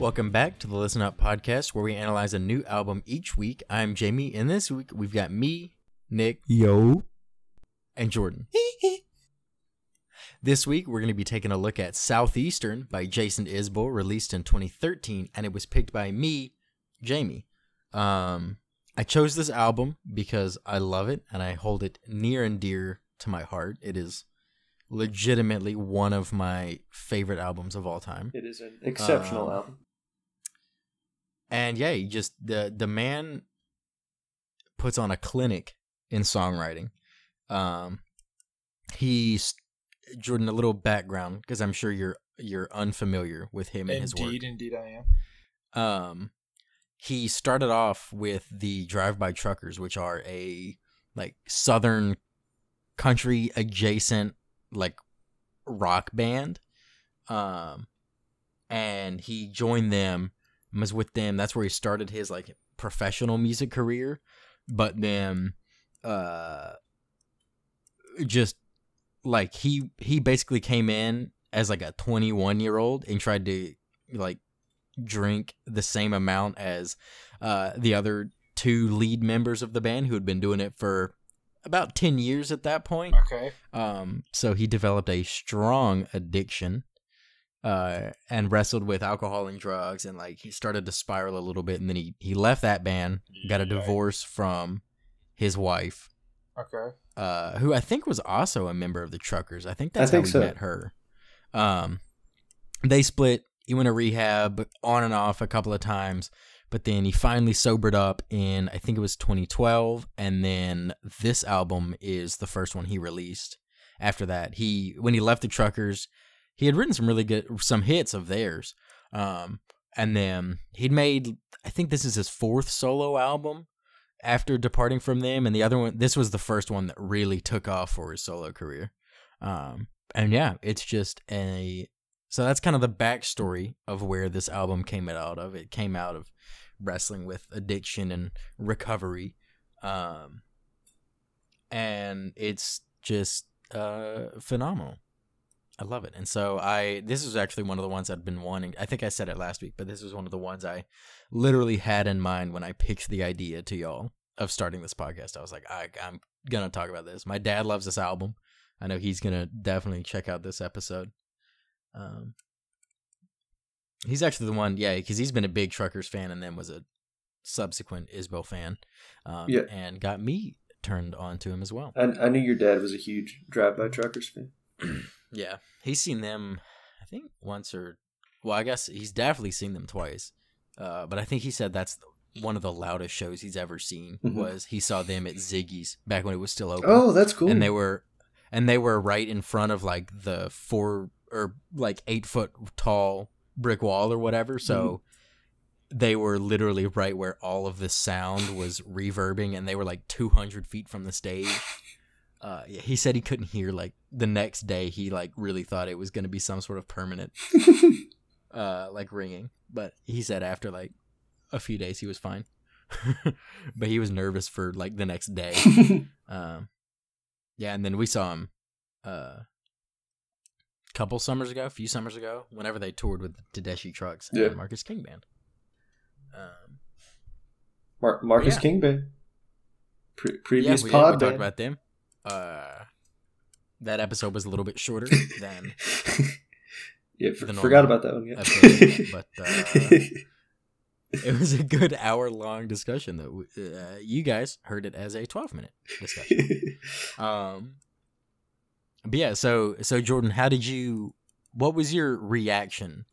Welcome back to the Listen Up podcast, where we analyze a new album each week. I'm Jamie, and this week we've got me, Nick, Yo. And Jordan. this week we're going to be taking a look at Southeastern by Jason Isbell, released in 2013, and it was picked by me, Jamie. Um, I chose this album because I love it and I hold it near and dear to my heart. It is legitimately one of my favorite albums of all time. It is an exceptional Um, album. and yeah, he just the the man puts on a clinic in songwriting. Um, he's Jordan. A little background because I'm sure you're you're unfamiliar with him and his work. Indeed, indeed, I am. Um, he started off with the Drive By Truckers, which are a like southern country adjacent like rock band. Um, and he joined them, was with them. That's where he started his like professional music career. But then, uh, just like he he basically came in as like a 21 year old and tried to like drink the same amount as uh, the other two lead members of the band who had been doing it for about 10 years at that point. Okay. Um, so he developed a strong addiction uh, and wrestled with alcohol and drugs and like he started to spiral a little bit and then he, he left that band, got a divorce from his wife, Okay. Uh, who I think was also a member of the Truckers. I think that's think how we so. met her. Um, they split. He went to rehab on and off a couple of times, but then he finally sobered up in I think it was 2012, and then this album is the first one he released. After that, he when he left the Truckers, he had written some really good some hits of theirs. Um, and then he'd made I think this is his fourth solo album after departing from them and the other one this was the first one that really took off for his solo career um and yeah it's just a so that's kind of the backstory of where this album came out of it came out of wrestling with addiction and recovery um and it's just uh phenomenal I love it. And so I this is actually one of the ones I'd been wanting. I think I said it last week, but this was one of the ones I literally had in mind when I pitched the idea to y'all of starting this podcast. I was like, I, I'm gonna talk about this. My dad loves this album. I know he's gonna definitely check out this episode. Um, he's actually the one, yeah, because he's been a big Truckers fan and then was a subsequent Isbell fan, um, Yeah. and got me turned on to him as well. I, I knew your dad was a huge Drive By Truckers fan. Yeah, he's seen them. I think once or well, I guess he's definitely seen them twice. Uh, but I think he said that's one of the loudest shows he's ever seen. Mhm. Was he saw them at Ziggy's back when it was still open, Oh, that's cool. and they were and they were right in front of like the four or like eight foot tall brick wall or whatever. So. They were literally right where all of the sound was reverbing, and they were like 200 feet from the stage uh yeah, he said he couldn't hear like the next day he like really thought it was going to be some sort of permanent uh like ringing but he said after like a few days he was fine but he was nervous for like the next day um yeah and then we saw him uh a couple summers ago a few summers ago whenever they toured with the Tedeschi trucks and Yeah. Marcus King band um Mar- Marcus Yeah. King Band. Pre- previous yeah, we, pod we talked about them. Uh, that episode was a little bit shorter than yeah, for- forgot about that one. Yeah. episode, but uh, it was a good hour long discussion. That we- uh, you guys heard it as a twelve minute discussion. Um, but yeah, so so Jordan, how did you? What was your reaction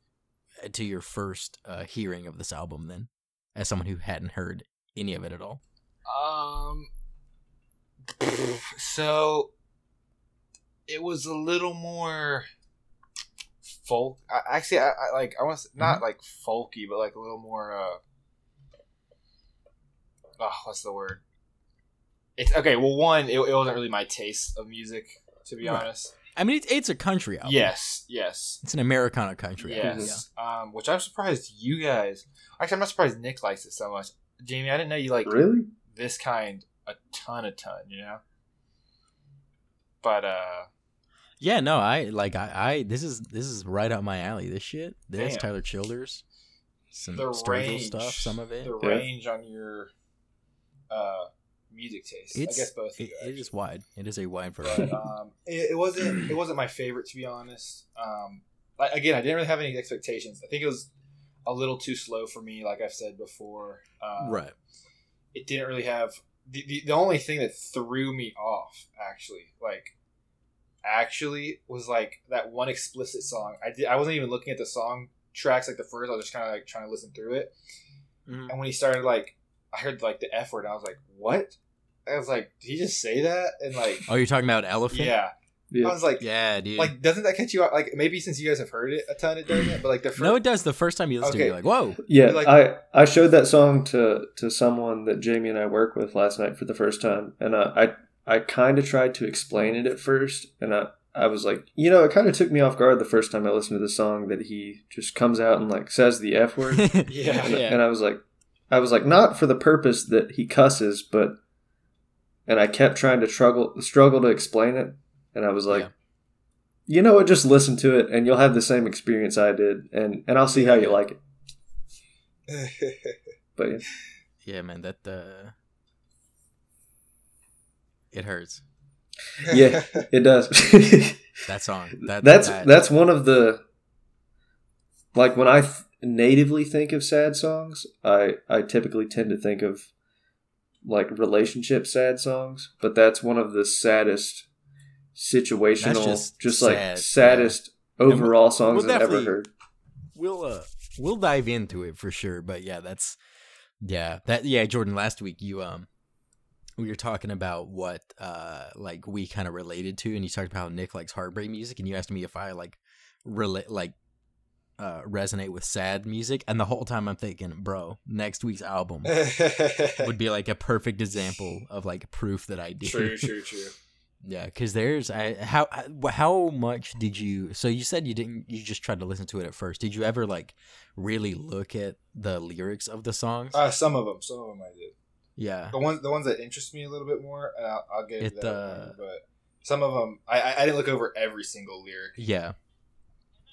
to your first uh, hearing of this album? Then, as someone who hadn't heard any of it at all. Um. So it was a little more folk. I, actually, I, I like. I want to not like folky, but like a little more. uh Oh, what's the word? It's okay. Well, one, it, it wasn't really my taste of music, to be Right. honest. I mean, it's, it's a country album. Yes, yes, It's an Americana country album. yes. Um, which I'm surprised you guys. Actually, I'm not surprised Nick likes it so much. Jamie, I didn't know you like Really? this kind a ton, a ton. You know. But uh, Yeah, no, I like I, I this is this is right up my alley. This shit. This Damn. Tyler Childers. Some the Sturgill range stuff, some of it. the Yeah. range on your uh music taste. It's I guess both. of it, you, it is wide. It is a wide but variety. um, it, it wasn't it wasn't my favorite to be honest. Um, like, again, I didn't really have any expectations. I think it was a little too slow for me, like I've said before. Um, right. It didn't really have the, the the only thing that threw me off actually, like actually was like that one explicit song. I did I wasn't even looking at the song tracks like the first. I was just kind of like trying to listen through it. Mhm. And when he started like, I heard like the F word, and I was like, "What?" I was like, "Did he just say that?" And like, Oh, you're talking about elephant? yeah, I was like, Yeah, dude. like, doesn't that catch you out? Like, maybe since you guys have heard it a ton, it doesn't. But like the first, no, it does. The first time you listen to it, Okay. you're like, whoa. Yeah, Like- I I showed that song to to someone that Jamie and I work with last night for the first time, and uh, I I kind of tried to explain it at first, and I I was like, you know, it kind of took me off guard the first time I listened to the song that he just comes out and like says the f word, Yeah. and, yeah. and I was like, I was like, not for the purpose that he cusses, but, and I kept trying to struggle struggle to explain it, and I was like. Yeah. You know what? Just listen to it, and you'll have the same experience I did, and and I'll see how you like it. But yeah. yeah, man, that uh it hurts. Yeah. It does. That song. That that's that, that's one of the like when I th- natively think of sad songs, I I typically tend to think of like relationship sad songs, but that's one of the saddest situational, That's just, just like sad, saddest we'll- overall songs we'll I've ever heard. we'll uh we'll dive into it for sure but yeah that's yeah that yeah jordan last week you um we were talking about what uh like we kind of related to and you talked about how nick likes heartbreak music and you asked me if i like relate like uh resonate with sad music and the whole time i'm thinking bro next week's album would be like a perfect example of like proof that i do true, true, true. yeah, because there's I how how much did you? So you said you didn't. You just tried to listen to it at first. Did you ever like really look at the lyrics of the songs? Uh, some of them, some of them I did. Yeah, The ones, the ones that interest me a little bit more, I'll, I'll into It, that. uh, but some of them, I, I, I didn't look over every single lyric. yeah.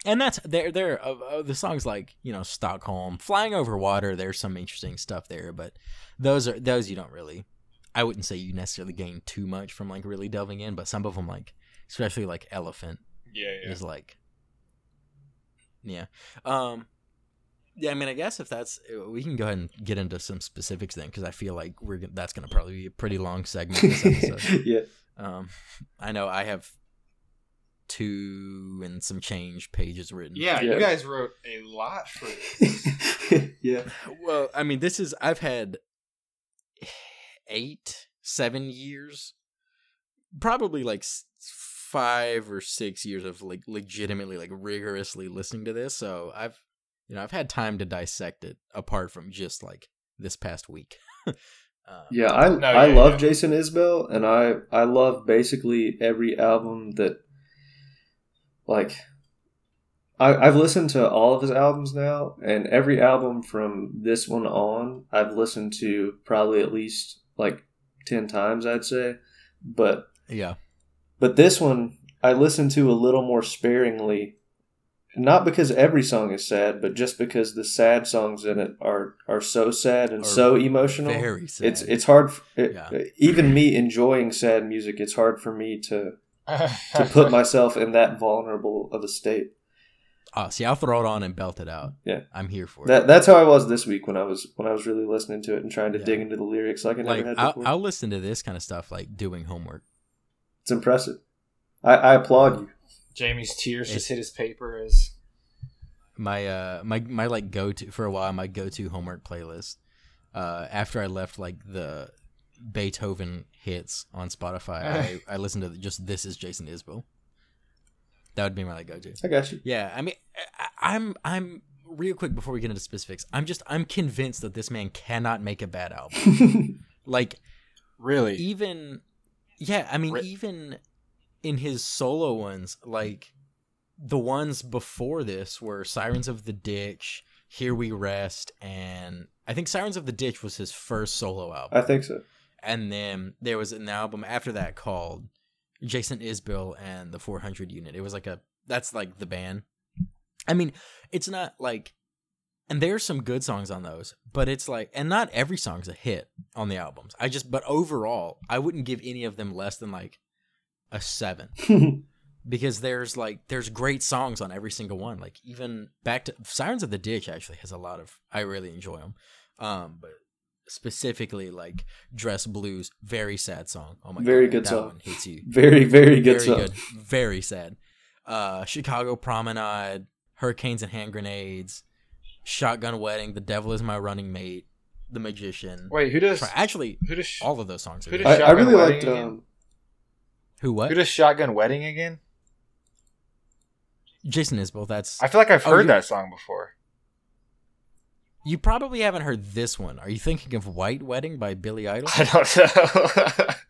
And that's there. There, uh, uh, the songs like you know Stockholm, Flying Over Water. There's some interesting stuff there, but those are those you don't really. I wouldn't say you necessarily gain too much from like really delving in, but some of them like, especially like Elephant, Yeah, yeah. is like yeah um yeah i mean i guess if that's we can go ahead and get into some specifics then because i feel like we're gonna- that's gonna probably be a pretty long segment this episode yeah. um i know i have two and some change pages written yeah, Yeah. you guys wrote a lot for this. yeah. well i mean this is i've had eight seven years probably like five or six years of like legitimately like rigorously listening to this so i've you know i've had time to dissect it apart from just like this past week um, Yeah, I No, I yeah, love yeah. Jason Isbell, and I I love basically every album that, like, I I've listened to all of his albums now, and every album from this one on, I've listened to probably at least like ten times, I'd say, but yeah but this one I listened to a little more sparingly. Not because every song is sad, but just because the sad songs in it are are so sad and Are so emotional very sad. it's it's hard it, Yeah. even me enjoying sad music it's hard for me to to put myself in that vulnerable of a state oh see i'll throw it on and belt it out Yeah. i'm here for that it that's how i was this week when i was when i was really listening to it and trying to Yeah. dig into the lyrics like i never like had I'll, before I'll listen to this kind of stuff like doing homework it's impressive I, I applaud you Jamie's tears It- just hit his paper as my uh my my like go to for a while my go to homework playlist uh after i left like the beethoven hits on spotify i i listened to just this is jason isbell. That would be my like go to i got you. Yeah i mean I, i'm i'm real quick before we get into specifics i'm just i'm convinced that this man cannot make a bad album. Like Really? even yeah i mean Ri- even in his solo ones like the ones before this were sirens of the ditch here we rest and i think sirens of the ditch was his first solo album. I think so. and then there was an album after that called jason isbell and the 400 unit. It was like a that's like the band. I mean it's not like and there's some good songs on those but it's like and not every song's a hit on the albums. I just but overall i wouldn't give any of them less than like a seven because there's like there's great songs on every single one like even back to sirens of the ditch actually has a lot of i really enjoy them um but specifically like dress blues very sad song oh my Very god good that song. one hits you very, very good very song. good very sad uh chicago promenade hurricanes and hand grenades shotgun wedding the devil is my running mate the magician Wait, who does actually who does all of those songs are Who does I, I really Wedding liked. again? Um, who what who does Shotgun Wedding again? jason isbell that's I feel like I've Oh, heard you- that song before. You probably haven't heard this one. Are you thinking of White Wedding by Billy Idol? I don't know.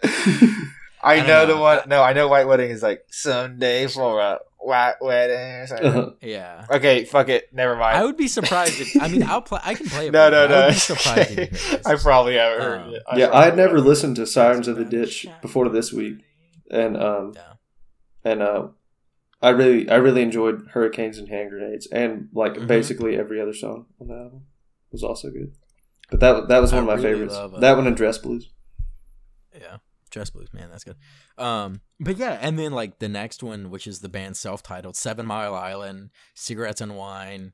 I, don't know, know. the one. No, I know White Wedding is like Sunday for a white wedding. or something. uh, yeah. Okay, fuck it. Never mind. I would be surprised if I mean I'll play I can play it. no, no, no. I would surprised if you heard this. I probably haven't heard Um, it. I yeah, I had never listened to Sirens of the Ditch before this week, and um, Yeah. and uh, I really, I really enjoyed Hurricanes and Hand Grenades, and like Mhm. basically every other song on the album was also good. But that that was one I of my really favorites. love, uh, that one and Dress Blues. Yeah. Dress Blues, man, that's good. Um but yeah, and then like the next one, which is the band self-titled, Seven Mile Island, Cigarettes and Wine,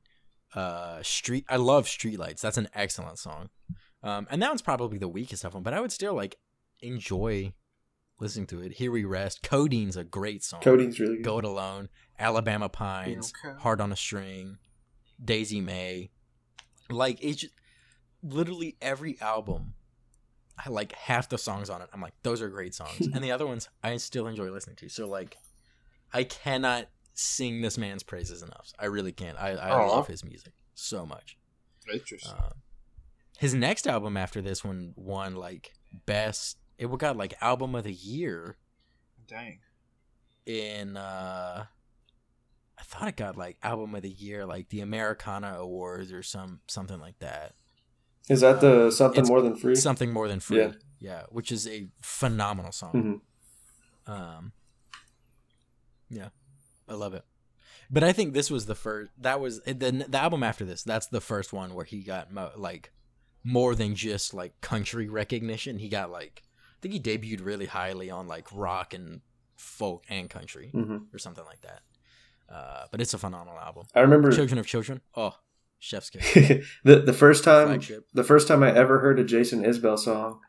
uh Street I love Streetlights. That's an excellent song. Um and that one's probably the weakest of them, but I would still like enjoy listening to it. Here We Rest. Codeine's a great song. Codeine's really good. Go It Alone, Alabama Pines, Okay. Heart on a String, Daisy Mae. Like it's just, literally every album. I like half the songs on it. I'm like, those are great songs, and the other ones I still enjoy listening to. So like, I cannot sing this man's praises enough. I really can't. I, I Aw. love his music so much. Interesting. Uh, his next album after this one won like best. It got like album of the year Dang. in uh I thought it got like album of the year, like the Americana Awards or some something like that. Is that the something It's more than free? Something more than free. Yeah. Yeah. which is a phenomenal song. Mhm. Um Yeah. I love it. But I think this was the first that was the the album after this. That's the first one where he got mo- like more than just like country recognition. He got like I think he debuted really highly on like rock and folk and country Mhm. or something like that. Uh, but it's a phenomenal album. I remember Children of Children. Oh, Chef's Kiss. the the first time Flagship. the first time I ever heard a Jason Isbell song,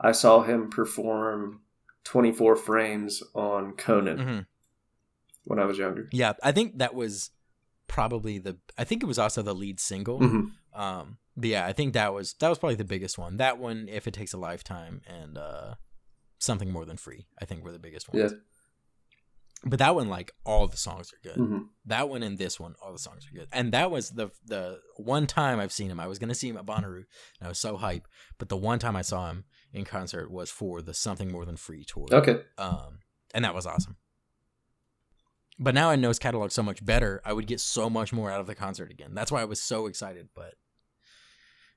I saw him perform 24 frames on Conan hmm when I was younger. Yeah, I think that was probably the. I think it was also the lead single. Mhm. Um, but yeah, I think that was that was probably the biggest one. That one, if it takes a lifetime, and uh, something more than free, I think were the biggest ones. Yeah. But that one, like all the songs are good. Mhm. That one and this one, all the songs are good. And that was the the one time I've seen him. I was gonna see him at Bonnaroo, and I was so hype. But the one time I saw him in concert was for the Something More Than Free tour. Okay. Um, and that was awesome. But now I know his catalog so much better. I would get so much more out of the concert again. That's why I was so excited. But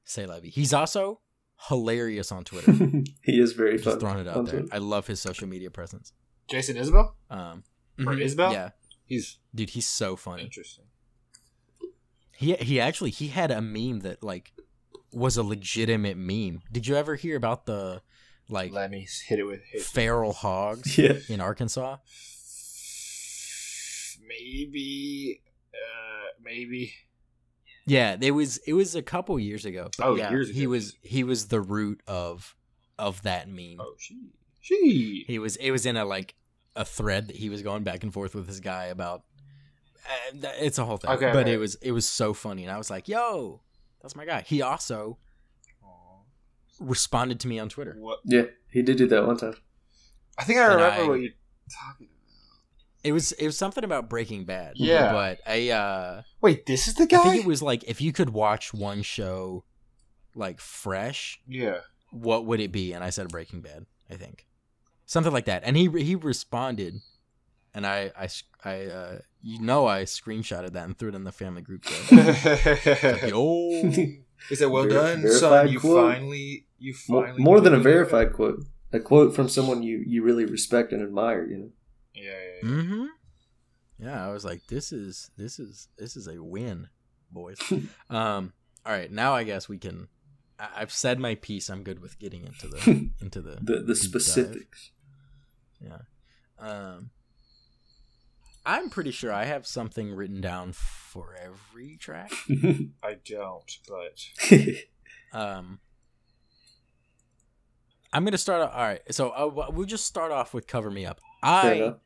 say Levy, he's also hilarious on Twitter. he is very Just fun. throwing it out there. Twitter. I love his social media presence. Jason Isabel? Um, For mhm, Isbell? yeah, He's dude, he's so funny. interesting. He he actually he had a meme that like was a legitimate meme. Did you ever hear about the like Let me hit it with hit. feral hogs Yeah. in Arkansas? Maybe, uh, maybe. Yeah, it was it was a couple years ago. Oh, yeah, years ago. He was he was the root of of that meme. Oh, she, she. He was it was in a like a thread that he was going back and forth with this guy about. Uh, it's a whole thing, Okay, but okay. it was it was so funny, and I was like, "Yo, that's my guy." He also Aw. responded to me on Twitter. What? Yeah. He did do that one time. I think I And remember I- what you're talking about. It was it was something about Breaking Bad. Yeah. but I uh, Wait, this is the guy. I think it was like if you could watch one show like fresh, yeah. what would it be? And I said Breaking Bad. I think, something like that. And he he responded, and I I I uh, you know I screenshotted that and threw it in the family group chat. Like, Yo, He said, "Well Ver- done, verified son. You quote. finally, you More, finally more than a did it." verified quote, a quote from someone you you really respect and admire. You know. Yeah, yeah, yeah. mm-hmm. Yeah, I was like, this is this is this is a win, boys. um, all right, now I guess we can. I- I've said my piece. I'm good with getting into the into the The the deep dive. specifics. Yeah. Um, I'm pretty sure I have something written down for every track. I don't, but Um, I'm gonna start. All right, so uh, we'll just start off with "Cover Me Up." Fair I enough.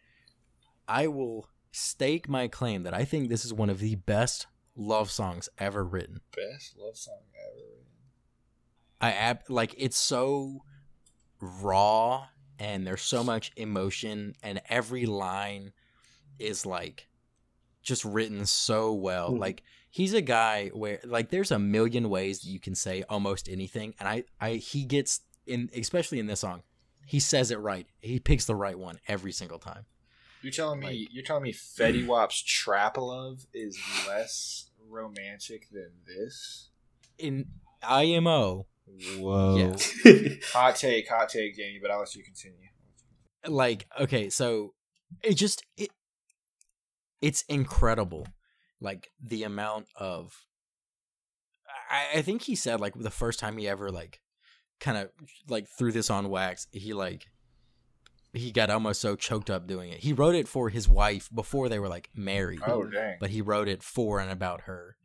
I will stake my claim that I think this is one of the best love songs ever written. best love song ever. written. I ab- like it's so raw and there's so much emotion and every line is like just written so well. Mhm. Like he's a guy where like there's a million ways that you can say almost anything and I I he gets in especially in this song. He says it right. He picks the right one every single time. You're telling me Like- you're telling me Fetty Wap's Trap Love is less romantic than this? In IMO, Whoa. Yeah. Hot take, hot take, Danny, but I'll let you continue. like okay so it just it it's incredible like the amount of I, I think he said like the first time he ever like kind of like threw this on wax he like he got almost so choked up doing it he wrote it for his wife before they were like married Oh dang. but he wrote it for and about her.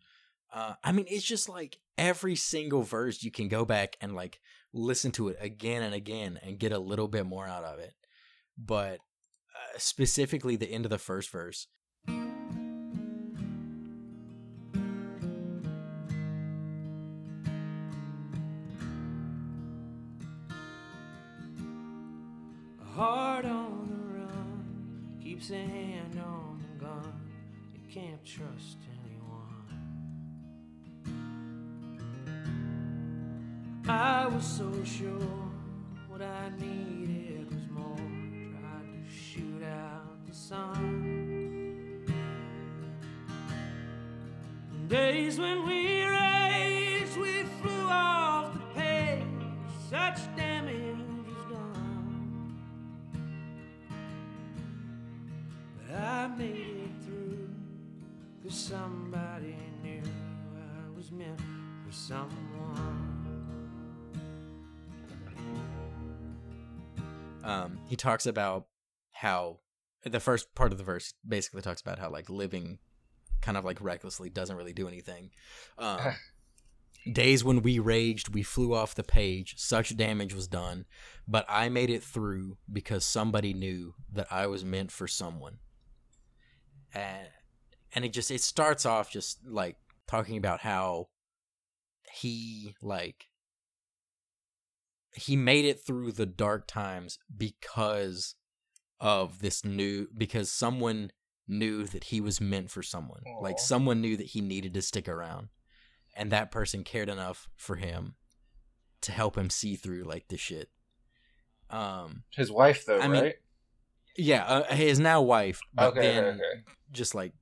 Uh, I mean, it's just like every single verse you can go back and like listen to it again and again and get a little bit more out of it. But uh, specifically, the end of the first verse. A hand on the gun. You can't trust anyone. I was so sure what I needed was more. Tried to shoot out the sun. Days when we raged, we flew off the page. Such damage I made it through, cause somebody knew I was meant for someone. Um, he talks about how the first part of the verse basically talks about how like living kind of like recklessly doesn't really do anything. Um, days when we raged, we flew off the page. Such damage was done, but I made it through because somebody knew that I was meant for someone. And and it just it starts off just like talking about how he like he made it through the dark times because of this new because someone knew that he was meant for someone. Like someone knew that he needed to stick around. And that person cared enough for him to help him see through like the shit. Um His wife though, I mean, right? Yeah, uh, his now wife, but Okay, then okay, okay. just like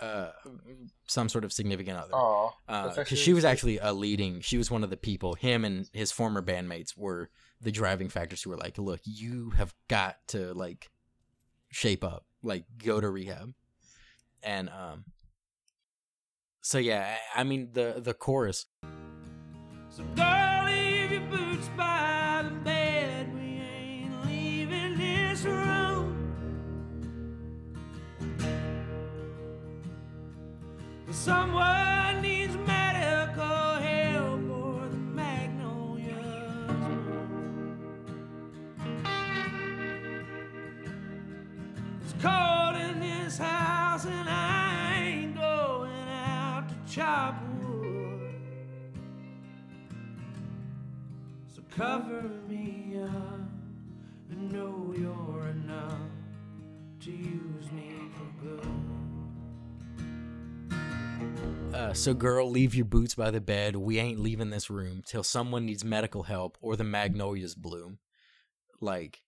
uh some sort of significant other Aw. because Uh, she was actually a leading. She was one of the people. Him and his former bandmates were the driving factors who were like, "Look, you have got to like shape up, like go to rehab." And um, so yeah, I I mean the the chorus. So Someone needs medical help or the magnolias. It's cold in this house and I ain't going out to chop wood. So cover me up and know you're enough to use me for good. Uh, so girl, leave your boots by the bed. We ain't leaving this room till someone needs medical help or the magnolias bloom. like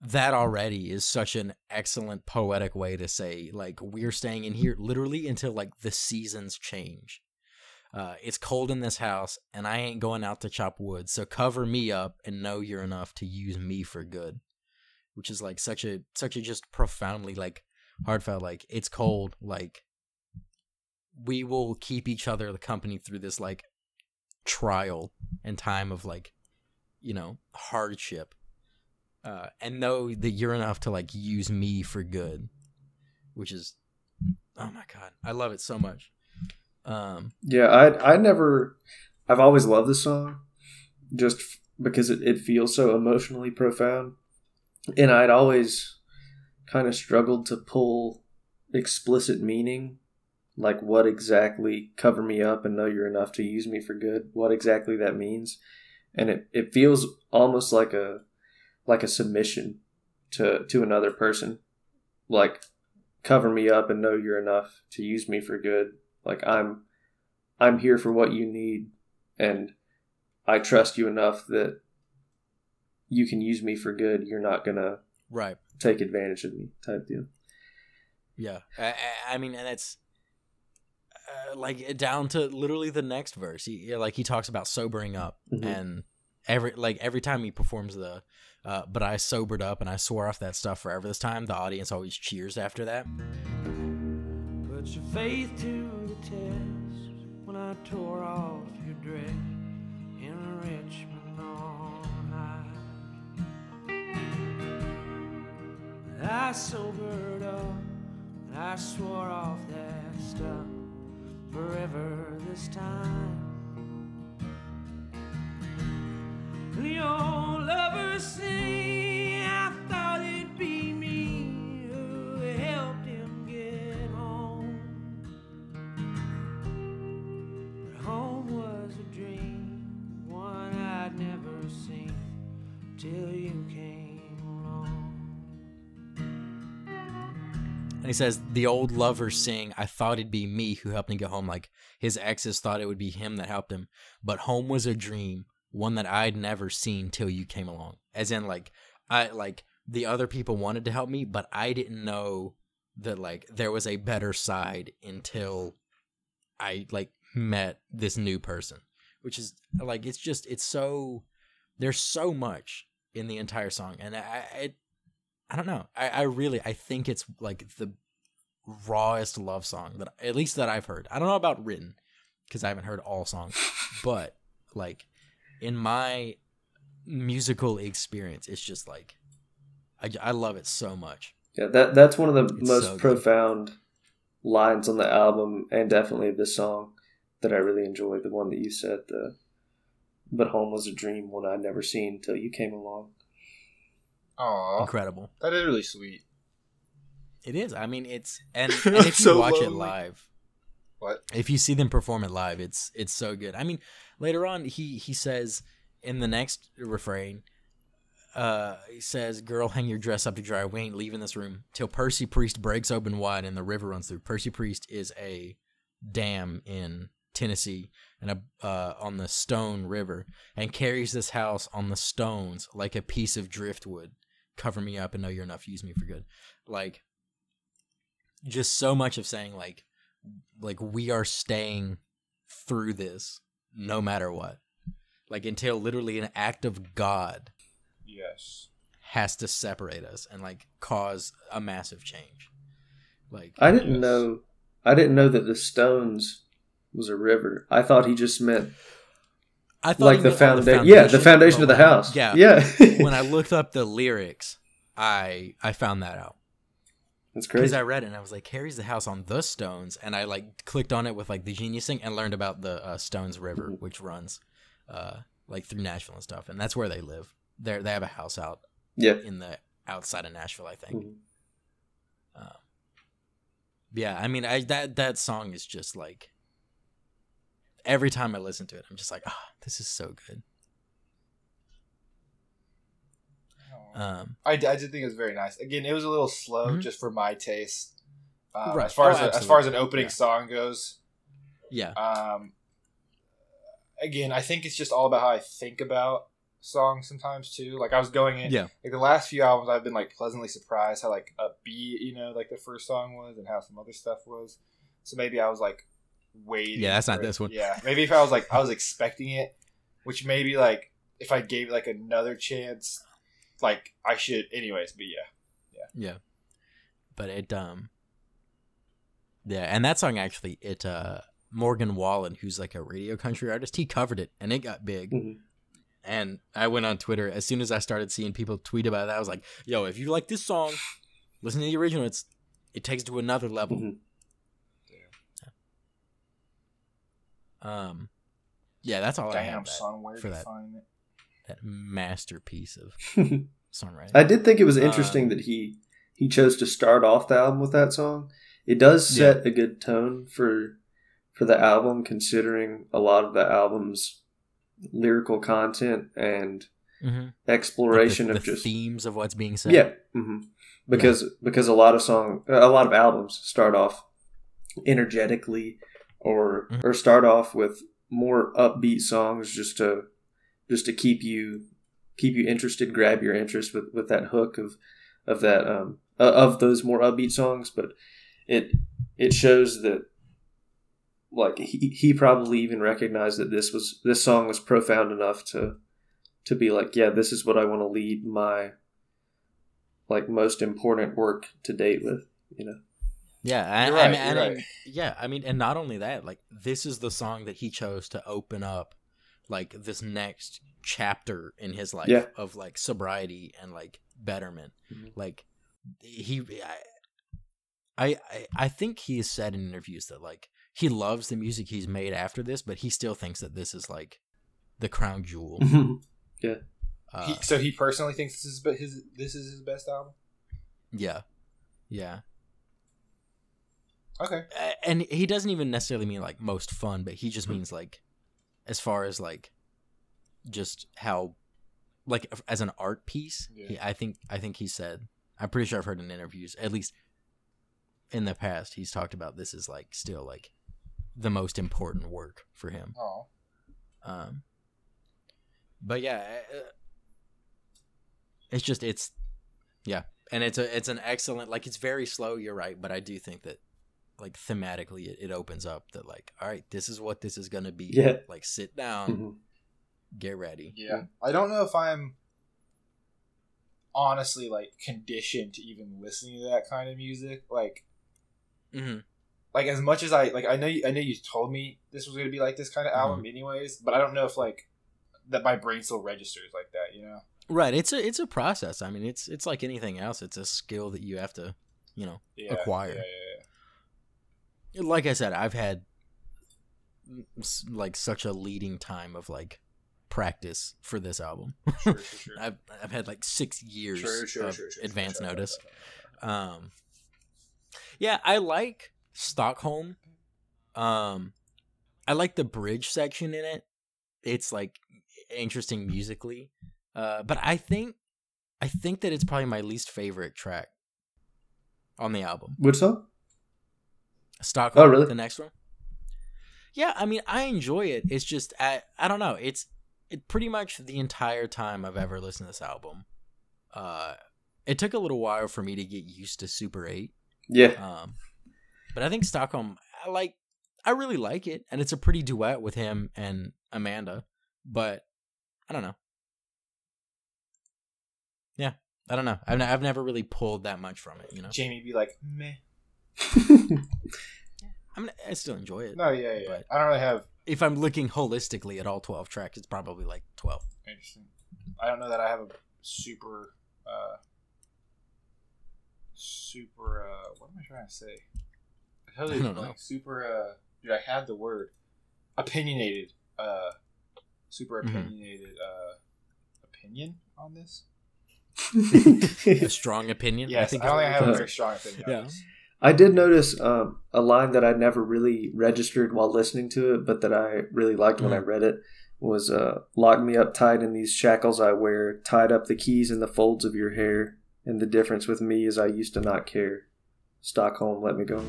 that already is such an excellent poetic way to say like we're staying in here literally until like the seasons change. Uh, it's cold in this house, and I ain't going out to chop wood. So cover me up and know you're enough to use me for good, which is like such a such a just profoundly like heartfelt. Like it's cold. Like we will keep each other the company through this like trial and time of like you know hardship uh, and know that you're enough to like use me for good, which is oh my god, I love it so much. Um, Yeah, I I never I've always loved this song just f- because it, it feels so emotionally profound. And I'd always kind of struggled to pull explicit meaning like what exactly cover me up and know you're enough to use me for good what exactly that means. And it, it feels almost like a like a submission to to another person. Like cover me up and know you're enough to use me for good. Like i'm i'm here for what you need and i trust you enough that you can use me for good. You're not gonna right. take advantage of me type deal. Yeah. I, I- mean, and it's uh, like down to literally the next verse. He like he talks about sobering up, Mhm. and every like every time he performs the, uh, but I sobered up and I swore off that stuff forever. This time, the audience always cheers after that. Put your faith to the test when I tore off your dress in Richmond on high. I sobered up and I swore off that stuff forever this time. The old lovers say he says, The old lovers sing, I thought it'd be me who helped him get home. Like his exes thought it would be him that helped him. But home was a dream, one that I'd never seen till you came along. As in, like, I like the other people wanted to help me, but I didn't know that like there was a better side until I like met this new person. Which is like it's just it's so there's so much in the entire song. And I it I don't know. I, I really I think it's like the rawest love song that at least that I've heard. I don't know about written because I haven't heard all songs, but like in my musical experience, it's just like I, I love it so much. Yeah, that that's one of the It's most so profound lines on the album, and definitely this song that I really enjoyed. The one that you said, the "But home was a dream, one I'd never seen till you came along." Aw, Incredible. that is really sweet. It is. I mean, it's and, and if you So watch it live, What? if you see them perform it live, it's it's so good. I mean, later on he he says in the next refrain, uh, he says, "Girl, hang your dress up to dry. We ain't leaving this room till Percy Priest breaks open wide and the river runs through." Percy Priest is a dam in Tennessee and a uh, on the Stone River and carries this house on the stones like a piece of driftwood. Cover me up and know you're enough. Use me for good. Like, just so much of saying like like we are staying through this no matter what like until literally an act of god Yes. has to separate us and like cause a massive change like I didn't Yes. know. I didn't know that the Stones was a river. I thought he just meant i thought like he the meant on foundation. Yeah, the foundation of the house. yeah yeah. when i looked up the lyrics i i found that out That's crazy. because i read it and i was like carries the house on the stones and i like clicked on it with like the genius thing and learned about the uh, stones river Mhm. which runs uh like through nashville and stuff and that's where they live they they have a house out yeah. in the outside of Nashville, I think. Mhm. Um, yeah, I mean, I that that song is just like every time I listen to it, I'm just like, ah, this is so good. Um, I, I did think it was very nice. Again, it was a little slow Mhm. just for my taste. Um, Right. As far Oh, as as far as an opening Yeah. song goes, yeah, um, again, I think it's just all about how I think about songs sometimes too. Like I was going in, Yeah. like the last few albums, I've been like pleasantly surprised how like upbeat, you know, like the first song was, and how some other stuff was. So maybe I was like waiting. Yeah, that's not it. this one. Yeah, maybe if I was like I was expecting it, which maybe like if I gave like another chance, like I should, anyways. But yeah, Yeah. yeah. But it um Yeah, and that song actually it uh Morgan Wallen, who's like a radio country artist, he covered it and it got big. Mhm. And I went on Twitter as soon as I started seeing people tweet about it, I was like, yo, if you like this song, listen to the original. It's it takes it to another level. Mhm. Um yeah, that's all I have that, son, where for that. find that masterpiece of songwriting. I did think it was interesting Um, that he he chose to start off the album with that song. It does set a good tone for for the album, considering a lot of the album's lyrical content and Mhm. exploration Like the, of just themes of what's being said. yeah, hmm because because a lot of song a lot of albums start off energetically or Mhm. or start off with more upbeat songs just to just to keep you keep you interested, grab your interest with with that hook of of that um of those more upbeat songs, but it it shows that like he, he probably even recognized that this was this song was profound enough to to be like yeah this is what I want to lead my like most important work to date with you know Yeah, and, right, and- you're and- right. and- yeah. I mean, and not only that, like this is the song that he chose to open up, like this next chapter in his life Yeah. of like sobriety and like betterment. Mhm. Like he, I, I, I think he has said in interviews that like he loves the music he's made after this, but he still thinks that this is like the crown jewel. Uh, he, so he personally thinks this is be- his this is his best album. yeah, yeah. Okay, and he doesn't even necessarily mean like most fun, but he just means like as far as like just how like as an art piece. Yeah. He, I think I think he said I'm pretty sure I've heard in interviews at least in the past he's talked about this is like still like the most important work for him. oh, Um, but yeah, it's just it's yeah, and it's a it's an excellent like it's very slow. You're right, but I do think that like thematically it, it opens up that like all right, this is what this is gonna be. Yeah. like sit down, Mhm. get ready. yeah. I don't know if I'm honestly like conditioned to even listening to that kind of music. Like, Mm-hmm. like as much as I like, I know you, I know you told me this was gonna be like this kind of album, anyways. But I don't know if like that my brain still registers like that. You know? Right, it's a it's a process. I mean, it's it's like anything else. It's a skill that you have to, you know, Yeah. Acquire. Yeah, yeah, like I said, I've had like such a leading time of like practice for this album. Sure, sure, sure. I've I've had like six years Sure, sure, of sure, sure, advance sure, sure, notice. sure, sure, sure. Um, yeah, I like Stockholm. Um, I like the bridge section in it. It's like interesting musically. Uh, but I think I think that it's probably my least favorite track on the album. which song Stockholm. Oh, really? The next one. Yeah, I mean, I enjoy it. It's just I I don't know. It's it pretty much the entire time I've ever listened to this album. Uh, it took a little while for me to get used to Super Eight. yeah Um, but I think Stockholm, I like, I really like it, and it's a pretty duet with him and Amanda. But I don't know. Yeah, I don't know. I've, n- I've never really pulled that much from it. You know, Jamie be like, meh. I mean, I still enjoy it. No, yeah, yeah. I don't really have If I'm looking holistically at all twelve tracks, it's probably like twelve. interesting. I don't know that I have a super, uh, super. Uh, what am I trying to say? I totally I don't know. Super. Uh, dude, I had the word opinionated. Uh, super Mhm. opinionated. Uh, opinion on this. A strong opinion. Yes, I, think I what have a very strong opinion. Yeah. I did notice um, a line that I never really registered while listening to it, but that I really liked when I read it was uh, "Lock me up tight in these shackles I wear, tied up the keys in the folds of your hair, and the difference with me is I used to not care. Stockholm, let me go."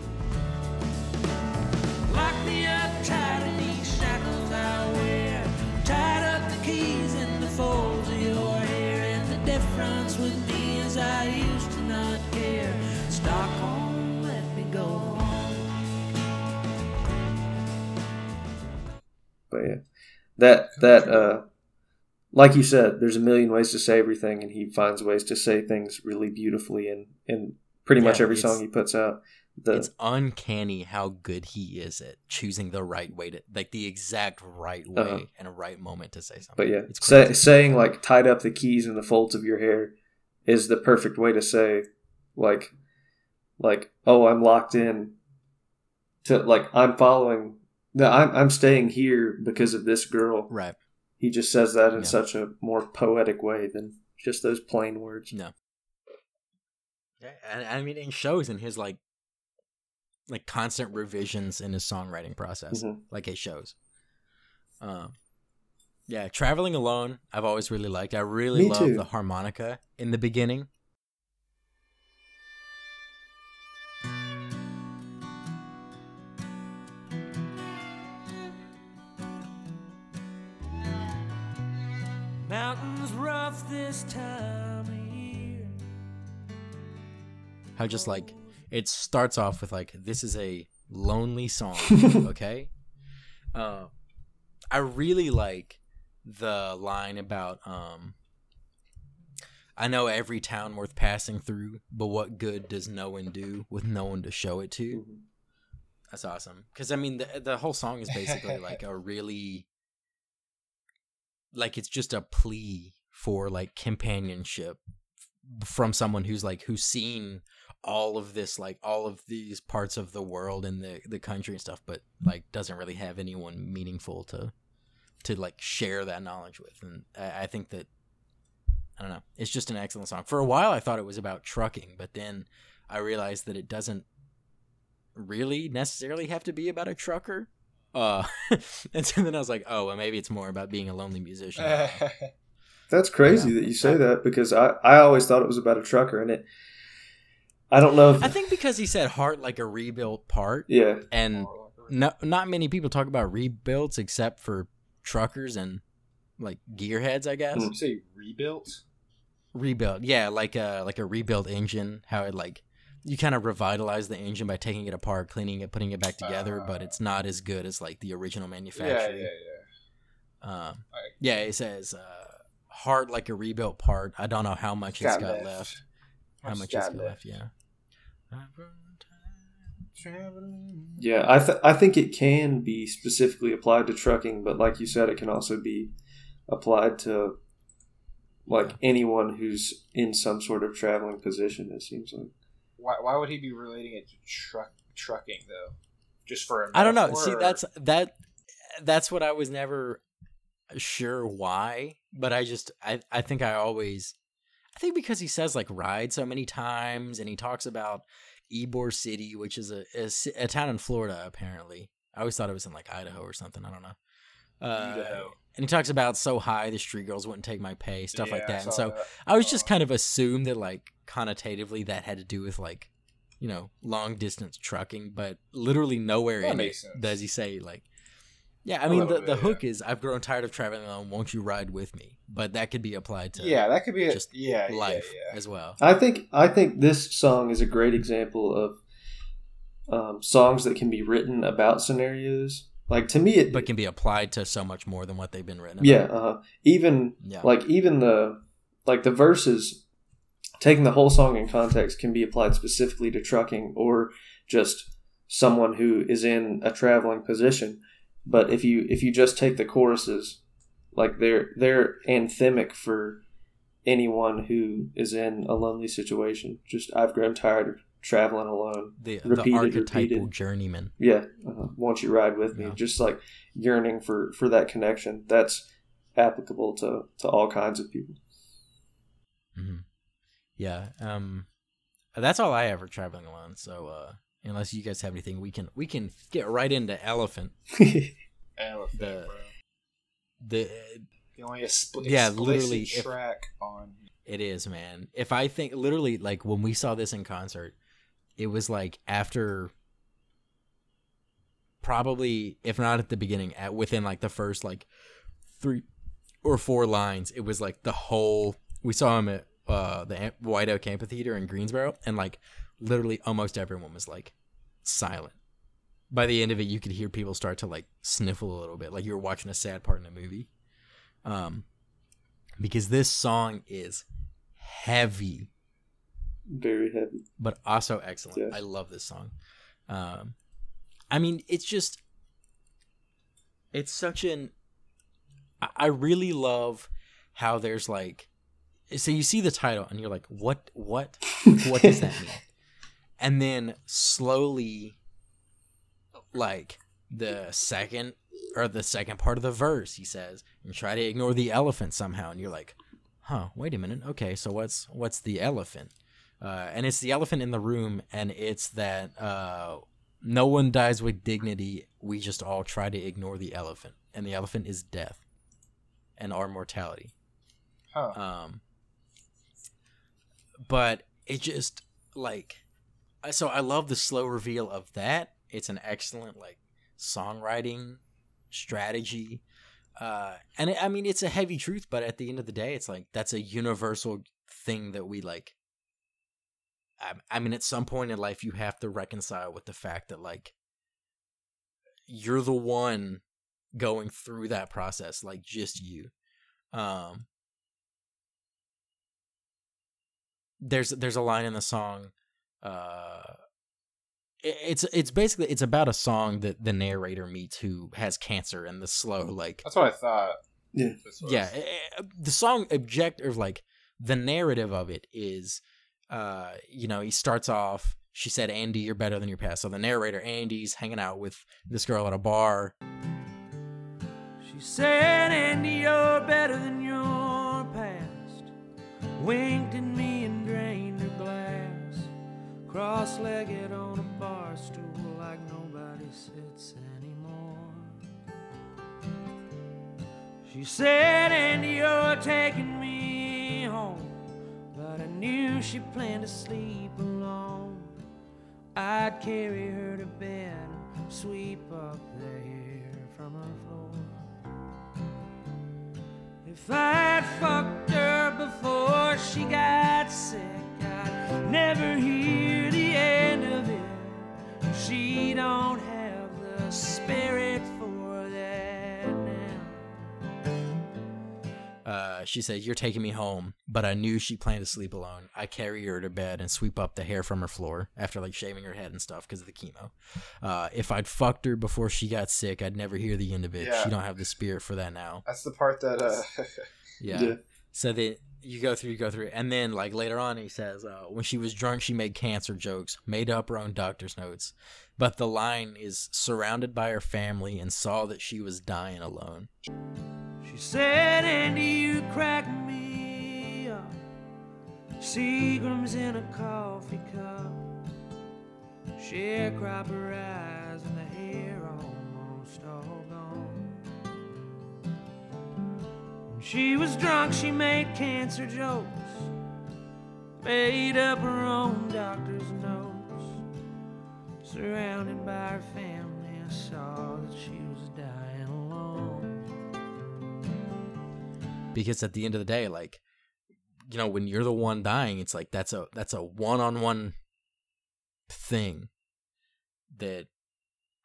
That that uh like you said there's a million ways to say everything and he finds ways to say things really beautifully in in pretty much every song he puts out the it's uncanny how good he is at choosing the right way to like the exact right way Uh-huh. and a right moment to say something. but yeah it's say, saying like tied up the keys in the folds of your hair is the perfect way to say like like oh i'm locked in to like i'm following no i'm, I'm staying here because of this girl right. he just says that in Yeah. such a more poetic way than just those plain words No. Yeah, and I mean, it shows in his like, like constant revisions in his songwriting process. Mhm. Like it shows. Um, yeah, traveling alone, I've always really liked. I really Me love too. the harmonica in the beginning. Mountains rough this time of year. How just like it starts off with like this is a lonely song, okay? Uh, I really like the line about um I know every town worth passing through, but what good does no one do with no one to show it to? That's awesome. Because I mean, the the whole song is basically like a really, like it's just a plea for like companionship from someone who's like who's seen all of this, like all of these parts of the world and the the country and stuff, but like doesn't really have anyone meaningful to to like share that knowledge with. And I, I think that I don't know, it's just an excellent song. For a while, I thought it was about trucking, but then I realized that it doesn't really necessarily have to be about a trucker. Uh, and so then I was like, oh, well, maybe it's more about being a lonely musician. That's crazy Yeah. that you say that because I, I always thought it was about a trucker and it I don't know if I think because he said heart like a rebuilt part, yeah and no, not many people talk about rebuilds except for truckers and like gearheads, I guess. Mm. you say rebuilt? Rebuild, yeah, like a like a rebuilt engine. How it like you kind of revitalize the engine by taking it apart, cleaning it, putting it back together, but Ah. it's not as good as like the original manufacturer. yeah, yeah. yeah. Um, I- yeah, it says uh, heart like a rebuilt part. I don't know how much it's got left. How much it's got left? Yeah. yeah I th- I think it can be specifically applied to trucking but like you said it can also be applied to like anyone who's in some sort of traveling position it seems like Why, why would he be relating it to truck trucking though? Just for a I don't know. metaphor, See, that's that. That's what I was never sure why, but I just I I think I always I think because he says like ride so many times, and he talks about Ybor City, which is a, a a town in Florida apparently. I always thought it was in like Idaho or something. I don't know. Uh, Idaho. And he talks about so high the street girls wouldn't take my pay, stuff like Yeah, I that. And so that. I was just kind of assumed that like connotatively that had to do with like, you know, long distance trucking, but literally nowhere That in it sense. does he say like Yeah, I mean the, little the hook yeah. is I've grown tired of traveling alone, won't you ride with me? But that could be applied to yeah, that could be just yeah, yeah, life yeah. as well. I think I think this song is a great example of um, songs that can be written about scenarios like to me it But can be applied to so much more than what they've been written about. yeah uh, even Yeah. like even the like the verses taking the whole song in context can be applied specifically to trucking or just someone who is in a traveling position but if you if you just take the choruses like they're they're anthemic for anyone who is in a lonely situation just i've grown tired of traveling alone the, the archetypal repeated. journeyman. yeah uh, won't you ride with me Yeah. just like yearning for for that connection that's applicable to to all kinds of people hmm Yeah. Um that's all I ever traveling alone. So uh unless you guys have anything we can we can get right into elephant. Elephant, The- bro. The The only expl- Yeah, explicit literally, if- track on. It is, man. If I think literally like when we saw this in concert, it was like after probably if not at the beginning, at within like the first like three or four lines, it was like the whole we saw him at uh the White Oak Amphitheater in Greensboro and like literally almost everyone was like silent. by the end of it, you could hear people start to like sniffle a little bit, like you were watching a sad part in a movie. Um, because this song is heavy, Very heavy. but also excellent. Yes. I love this song. Um, I mean, it's just, it's such an. I- I really love how there's like, so you see the title and you're like, what, what, what does that mean? And then slowly, like the second or the second part of the verse, he says, and try to ignore the elephant somehow, and you're like, huh, wait a minute, okay, so what's what's the elephant? Uh, and it's the elephant in the room, and it's that uh, no one dies with dignity. We just all try to ignore the elephant, and the elephant is death, and our mortality. Huh. Um, but it just like, so I love the slow reveal of that. It's an excellent like songwriting strategy. Uh, and it, I mean, it's a heavy truth, but at the end of the day, it's like that's a universal thing that we like. I, I mean, at some point in life, you have to reconcile with the fact that like you're the one going through that process, like just you. Um, there's there's a line in the song uh it's it's basically it's about a song that the narrator meets who has cancer and the slow like That's what I thought. Yeah. yeah eh, eh, the song objective like the narrative of it is uh you know he starts off she said andy you're better than your past so the narrator andy's hanging out with this girl at a bar She said, Andy, you're better than your past. Winked at me Cross legged on a bar stool like nobody sits anymore. She said, Andy, you're taking me home. But I knew she planned to sleep alone. I'd carry her to bed and sweep up the hair from her floor. If I'd fucked her before she got sick, I'd never hear She don't have the spirit for that now. uh she said you're taking me home but i knew she planned to sleep alone i carry her to bed and sweep up the hair from her floor after like shaving her head and stuff because of the chemo uh if i'd fucked her before she got sick i'd never hear the end of it Yeah. she don't have the spirit for that now That's the part that. Uh, Yeah. Yeah. So that you go through, you go through, and then like later on, he says, uh, when she was drunk, she made cancer jokes, made up her own doctor's notes, but the line is surrounded by her family and saw that she was dying alone. She said, Andy, you crack me up. Seagram's in a coffee cup. Sharecropper eyes she was drunk, she made cancer jokes. Made up her own doctor's notes. Surrounded by her family, I saw that she was dying alone. Because at the end of the day, like, you know, when you're the one dying, it's like that's a that's a one on one thing that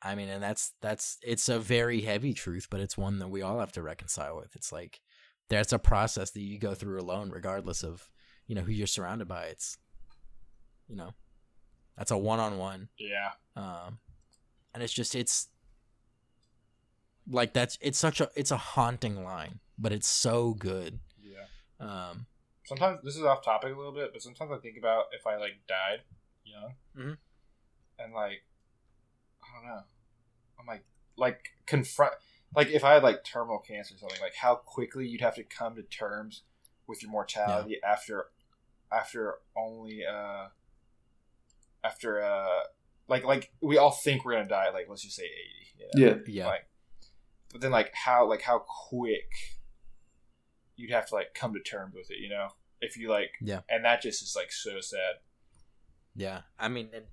I mean, and that's that's it's a very heavy truth, but it's one that we all have to reconcile with. It's like that's a process that you go through alone, regardless of you know who you're surrounded by. It's you know that's a one on one, yeah. um, and it's just it's like that's it's such a it's a haunting line, but it's so good. Yeah. Um, Sometimes this is off topic a little bit, but sometimes I think about if I like died young, Mhm. and like I don't know, I'm like like confront like if I had like terminal cancer or something, like how quickly you'd have to come to terms with your mortality after after only uh after uh like like we all think we're gonna die like let's just say eighty. You know? Yeah. yeah, Like, but then like how like how quick you'd have to like come to terms with it, you know? If you like, Yeah. and that just is like so sad. Yeah, I mean, and,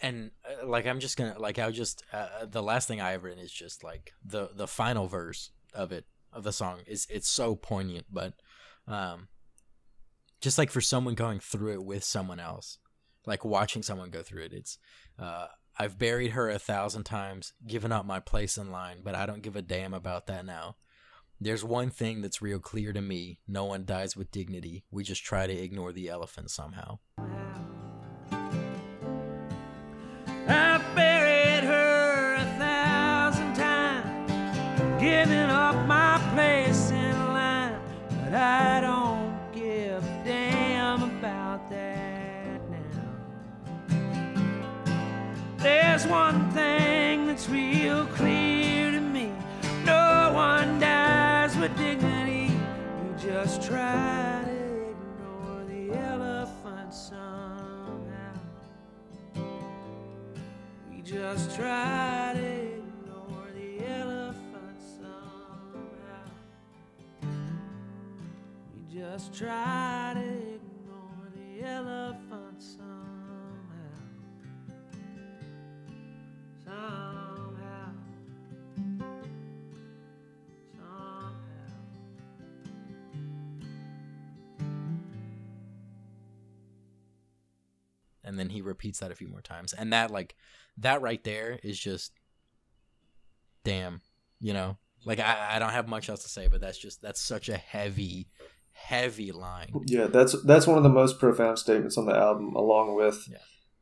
and uh, like I'm just gonna like I'll just uh, the last thing I have written is just like the the final verse of it of the song is it's so poignant, but um, just like for someone going through it with someone else, like watching someone go through it. It's uh, I've buried her a thousand times, given up my place in line, but I don't give a damn about that now. There's one thing that's real clear to me: no one dies with dignity. We just try to ignore the elephant somehow. I one thing that's real clear to me: no one dies with dignity. You just try to ignore the elephant somehow. We just try to ignore the elephant somehow. We just try to ignore the elephant and then he repeats that a few more times and that like that right there is just damn you know like I, I don't have much else to say but that's just that's such a heavy heavy line Yeah, that's that's one of the most profound statements on the album, along with Yeah.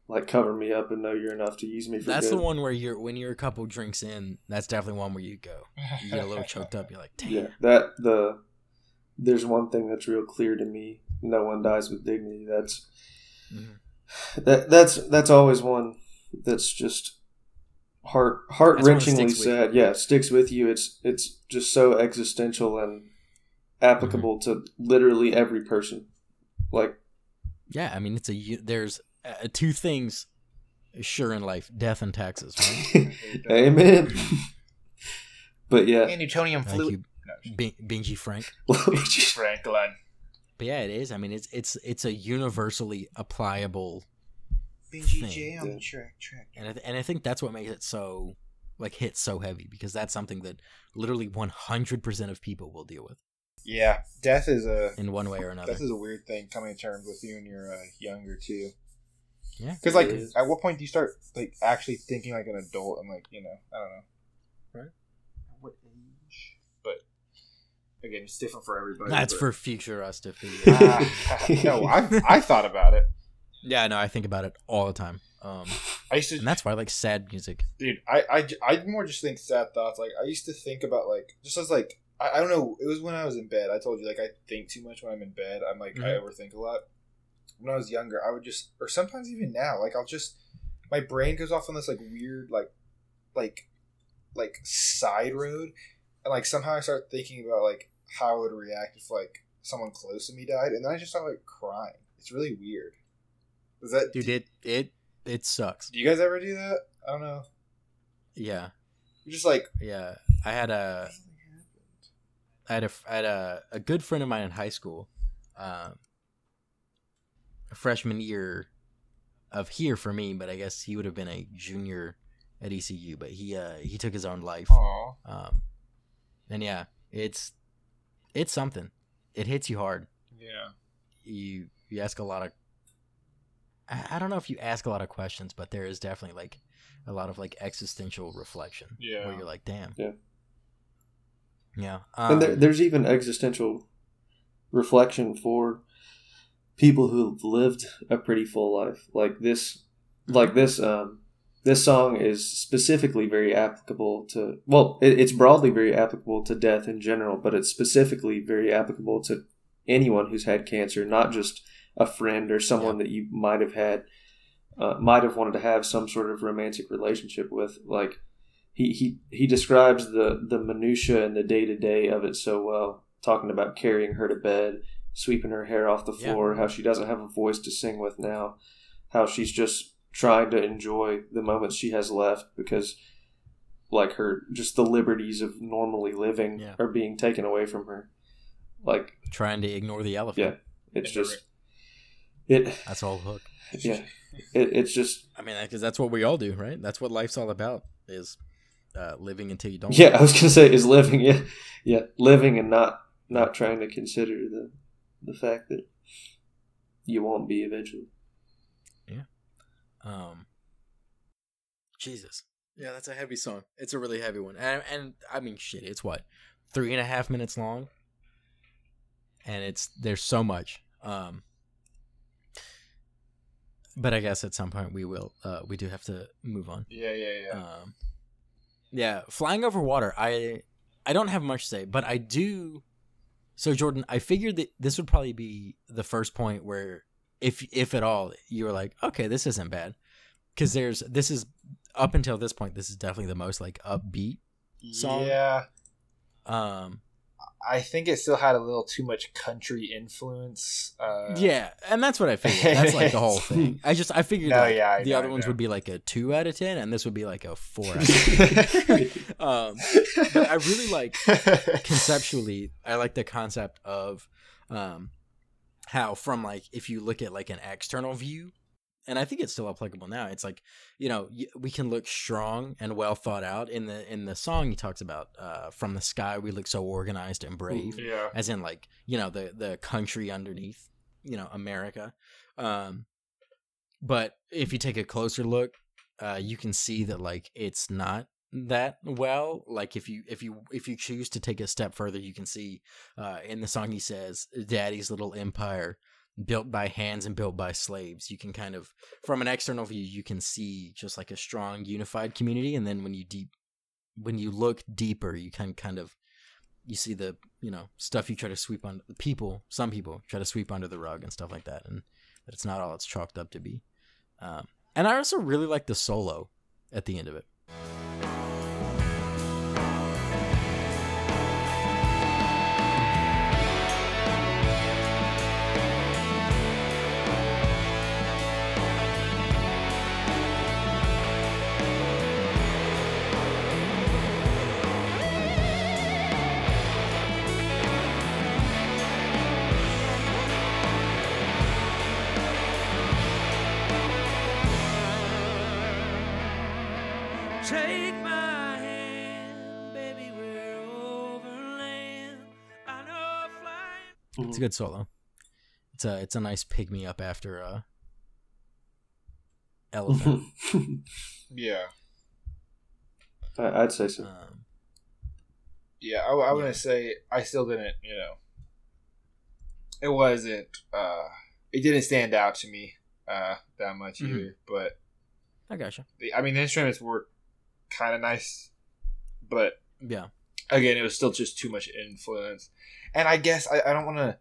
like "Cover Me Up and Know You're Enough to Use Me for that's Good." the one where you're when you're a couple drinks in that's definitely one where you go you get a little choked up you're like damn Yeah, that the there's one thing that's real clear to me: no one dies with dignity. That's Mhm. That that's that's always one that's just heart heart wrenchingly sad. Yeah, it sticks with you. It's it's just so existential and applicable to literally every person. Like yeah i mean it's a there's uh, two things sure in life death and taxes right amen. but yeah, And Newtonium Thank fluid. you, No, Bing- Bingy Frank. Franklin. But yeah, it is. I mean, it's it's it's a universally applicable, Benji Thing. On the track. Track. and I th- and I think that's what makes it so like hit so heavy because that's something that literally one hundred percent of people will deal with Yeah, death is a in one way or another. death is a weird thing coming to terms with you when you're uh, younger too. Yeah. Because like, It is. at what point do you start like actually thinking like an adult and like you know I don't know, Right. At What age? But again, it's different for everybody. That's but- for future us to figure. out. No, I I thought about it. yeah, no, I think about it all the time. Um, I used to, and that's why I like sad music. dude. I, I I more just think sad thoughts. Like I used to think about like just as like I, I don't know. It was when I was in bed. I told you like I think too much when I'm in bed. I'm like I Mhm. overthink a lot. When I was younger, I would just, or sometimes even now, like I'll just, my brain goes off on this like weird like, like, like side road, and like somehow I start thinking about like how I would react if like someone close to me died, and then I just start like crying. It's really weird. Is that Dude, do, it it it sucks. do you guys ever do that? I don't know. Yeah, You're just like yeah. I had a I had a I had a, a good friend of mine in high school, um, a freshman year of here for me, but I guess he would have been a junior at ECU. But he uh he took his own life. Um, and yeah, it's it's something. It hits you hard. Yeah. You you ask a lot of. I, I don't know if you ask a lot of questions, but there is definitely like a lot of like existential reflection. Yeah. Where you're like, damn. Yeah. Yeah. and there, um, there's even existential reflection for people who've lived a pretty full life like this like this um this song is specifically very applicable to well it, it's broadly very applicable to death in general but it's specifically very applicable to anyone who's had cancer not just a friend or someone that you might have had uh, might have wanted to have some sort of romantic relationship with like he he he describes the the minutia and the day to day of it so well, talking about carrying her to bed, sweeping her hair off the Yeah. floor, how she doesn't have a voice to sing with now, how she's just trying to enjoy the moments she has left because like her just the liberties of normally living Yeah. are being taken away from her. Like trying to ignore the elephant. yeah, it's just it That's all hook. yeah. It, it's just I mean, because that's what we all do, right? That's what life's all about is uh, living until you don't. Yeah, I was gonna say is living. Yeah, yeah, living and not not trying to consider the the fact that you won't be eventually. Jesus. Yeah, that's a heavy song. It's a really heavy one, and and I mean, shit, it's what three and a half minutes long, and it's there's so much. Um, but I guess at some point we will. Uh, we do have to move on. Yeah, yeah, yeah. Um, yeah, flying over water. I I don't have much to say, but I do. So Jordan, I figured that this would probably be the first point where, if if at all, you were like, okay, this isn't bad, because there's this is up until this point, this is definitely the most like upbeat. song. Yeah, Um, I think it still had a little too much country influence. Uh, yeah, and that's what I figured. That's like the whole thing. I just I figured No, like, yeah, I the know, other ones would be like a two out of ten, and this would be like a four. out of 10. um, but I really like conceptually i like the concept of um how from like if you look at like an external view and i think it's still applicable now it's like you know we can look strong and well thought out in the in the song he talks about uh from the sky we look so organized and brave yeah. as in like you know the the country underneath you know america um but if you take a closer look uh you can see that like it's not that well like if you if you if you choose to take a step further you can see uh in the song he says daddy's little empire built by hands and built by slaves. You can kind of from an external view you can see just like a strong unified community and then when you deep when you look deeper you can kind of you see the you know stuff you try to sweep on the people some people try to sweep under the rug and stuff like that and that it's not all it's chalked up to be um, and i also really like the solo at the end of it it's a good solo it's a it's a nice pick me up after uh elephant Yeah. I- I'd say so. um, Yeah, I, I wouldn't Yeah. say I still didn't. You know, it wasn't. uh It didn't stand out to me uh that much Mhm. either. But i gotcha the, I mean, the instruments were kind of nice, but yeah again, it was still just too much influence. And I guess I, I don't want to.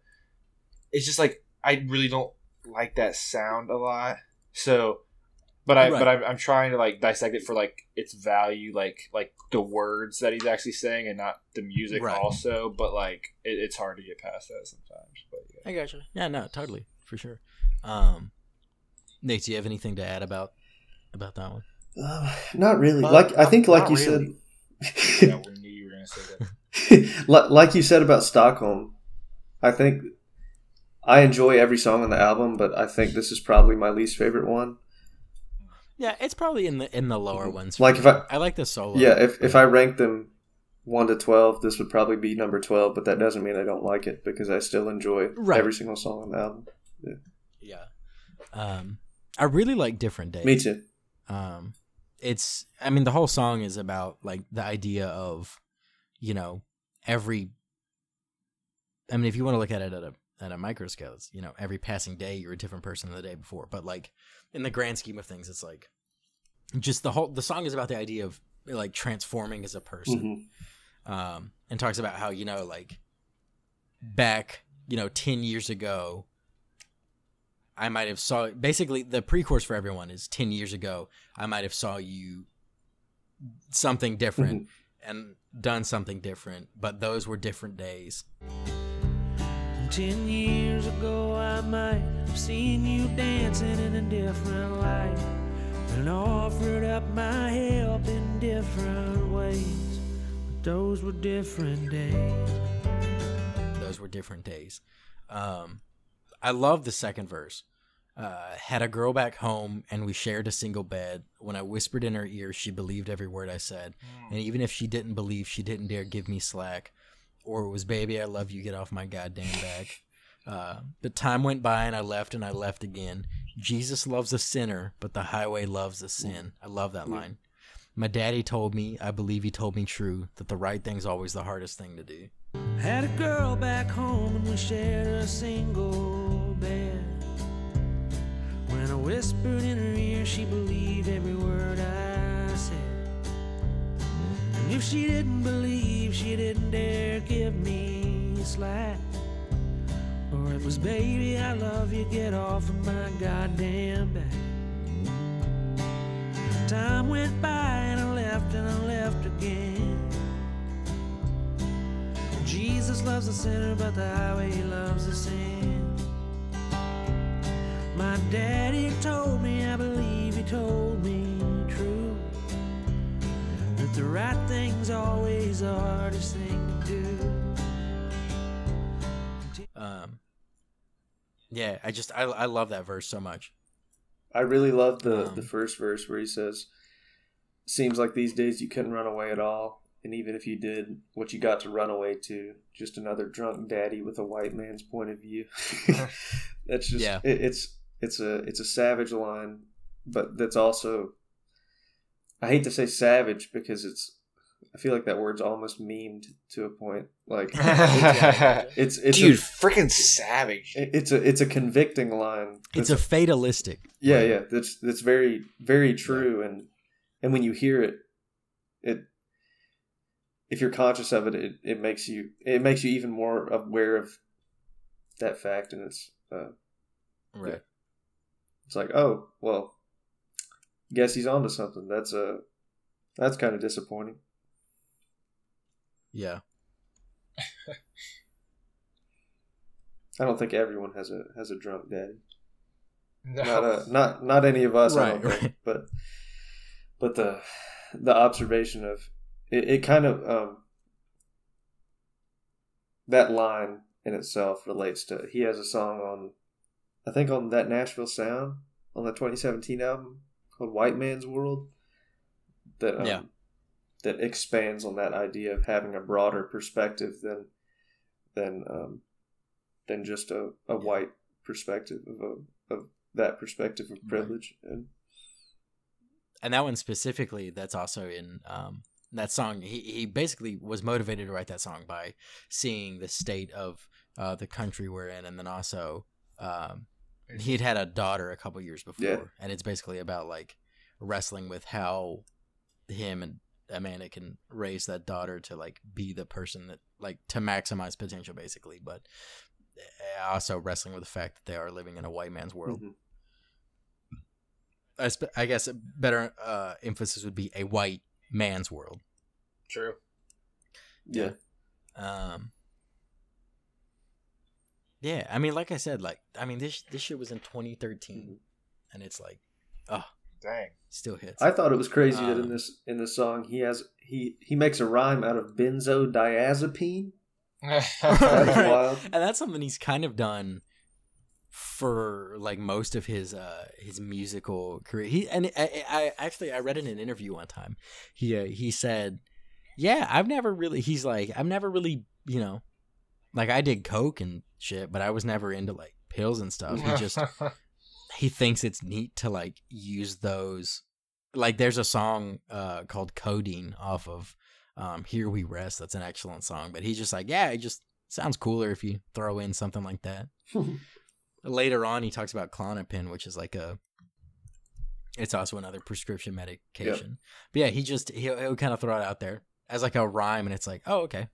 It's just like I really don't like that sound a lot. So, but I Right. but I'm, I'm trying to like dissect it for like its value, like like the words that he's actually saying, and not the music Right. also. But like it, it's hard to get past that sometimes. But yeah. i gotcha yeah no totally for sure um nate do you have anything to add about about that one Uh, not really. Uh, like I think, not- like not you really. said, yeah, we knew you were gonna say that. Li- like you said about Stockholm, I think I enjoy every song on the album, but I think this is probably my least favorite one. yeah it's probably in the in the lower Mhm. ones Like if. I- i like the solo Yeah, if if I rank them one to twelve, this would probably be number twelve. But that doesn't mean I don't like it because I still enjoy Right. every single song on the album. yeah um i really like different days Me too. um it's i mean the whole song is about like the idea of you know every i mean if you want to look at it at a at a micro scale you know every passing day you're a different person than the day before. But like in the grand scheme of things it's like just the whole the song is about the idea of like transforming as a person. Mhm. um, and talks about how you know like back you know 10 years ago i might have saw basically the pre-chorus for everyone is 10 years ago i might have saw you something different and done something different but those were different days Ten years ago, I might have seen you dancing in a different light and offered up my help in different ways. But those were different days. those were different days um, i love the second verse uh, had a girl back home and we shared a single bed when i whispered in her ear she believed every word i said And even if she didn't believe, she didn't dare give me slack. Or it was, baby, I love you, get off my goddamn back. Uh, but time went by and I left and I left again. Jesus loves a sinner, but the highway loves a sin. I love that line. My daddy told me, I believe he told me true, that the right thing's always the hardest thing to do. Had a girl back home and we shared a single bed. When I whispered in her ear, she believed every word I said. If she didn't believe, she didn't dare give me a slack. Or it was, baby, I love you, get off of my goddamn back. Time went by and I left and I left again. Jesus loves the sinner, but the highway loves the sin. My daddy told me, I believe he told me. That the right thing's always the hardest thing to do. Um, yeah, I just I I love that verse so much. I really love the Um, the first verse where he says, "Seems like these days you couldn't run away at all, and even if you did, what you got to run away to? Just another drunk daddy with a white man's point of view." that's just Yeah. it, it's it's a it's a savage line, but that's also I hate to say savage because it's I feel like that word's almost memed to a point. Like it's it's Dude, a, freaking savage. it- it's a it's a convicting line. It's a fatalistic. yeah, yeah. That's that's very very true, and and when you hear it, it if you're conscious of it, it, it makes you it makes you even more aware of that fact, and it's uh, Right. it's like oh well, guess he's onto something. That's uh that's kind of disappointing. Yeah. I don't think everyone has a has a drunk daddy. No. Not uh, not not any of us, I don't Right, think. But but the the observation of it, it kind of um that line in itself relates to he has a song on I think on that Nashville Sound on the 2017 album called White Man's World that um, Yeah. that expands on that idea of having a broader perspective than than um, than just a, a white perspective of a, of that perspective of Right. privilege and and that one specifically that's also in um that song he, he basically was motivated to write that song by seeing the state of uh the country we're in and then also um he'd had a daughter a couple years before Yeah. and it's basically about like wrestling with how him and Amanda can raise that daughter to like be the person that like to maximize potential basically but uh, also wrestling with the fact that they are living in a white man's world Mhm. I, sp- I guess a better uh, emphasis would be a white man's world. True. yeah Um, yeah, I mean, like I said, like I mean, this this shit was in 2013, Mhm. and it's like, oh, Dang. still hits. I thought it was crazy that in Um, this in this song he has he he makes a rhyme out of benzodiazepine. That's Right. wild. and that's something he's kind of done for like most of his uh his musical career he and i, I actually i read in an interview one time he uh, he said yeah i've never really he's like i've never really you know like i did coke and shit but i was never into like pills and stuff. He just he thinks it's neat to like use those. Like there's a song uh called codeine off of um here we rest. That's an excellent song but he's just like yeah it just sounds cooler if you throw in something like that. Later on he talks about Klonopin which is like a it's also another prescription medication. But yeah he just he'll, he'll kind of throw it out there as like a rhyme and it's like oh okay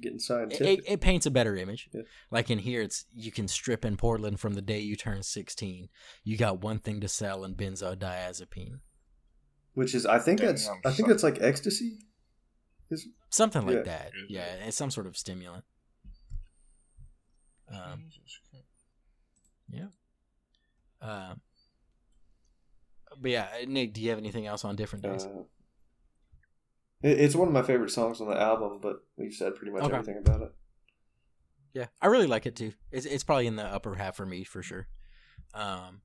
Getting it, scientific. it, it paints a better image. Yeah. like in here it's you can strip in portland from the day you turn 16 you got one thing to sell in benzodiazepine. Which is I think Damn, that's I'm I think that's like ecstasy. Is something like Yeah. that. Yeah it's some sort of stimulant. Um yeah. Um but yeah nick do you have anything else on different days? Uh, it, it's one of my favorite songs on the album, but we've said pretty much Okay. everything about it. Yeah, I really like it too. It's it's probably in the upper half for me for sure. Um,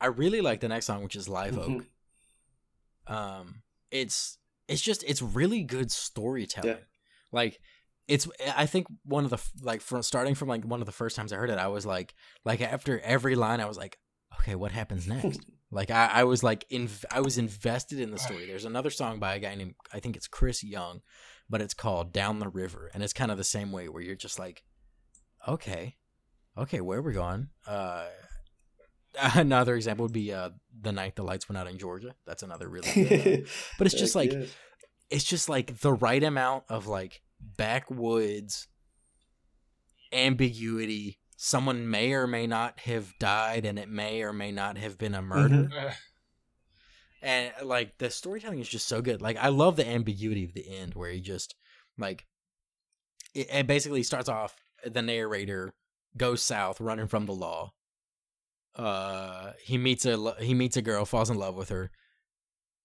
I really like the next song, which is Live Oak. Mhm. Um, it's it's just it's really good storytelling. Yeah. Like it's I think one of the like from starting from like one of the first times I heard it, I was like like after every line, I was like, okay, what happens next? Like I, I was like in, I was invested in the story. There's another song by a guy named I think it's Chris Young, but it's called Down the River, and it's kind of the same way where you're just like, okay, okay, where are we going? Uh, another example would be uh, the night the lights went out in Georgia. That's another really good. one. But it's just like it's just like the right amount of like backwoods ambiguity. Someone may or may not have died, and it may or may not have been a murder. Mhm. And like the storytelling is just so good. Like I love the ambiguity of the end, where he just like it, it basically starts off. The narrator goes south, running from the law. Uh, he meets a lo- he meets a girl, falls in love with her.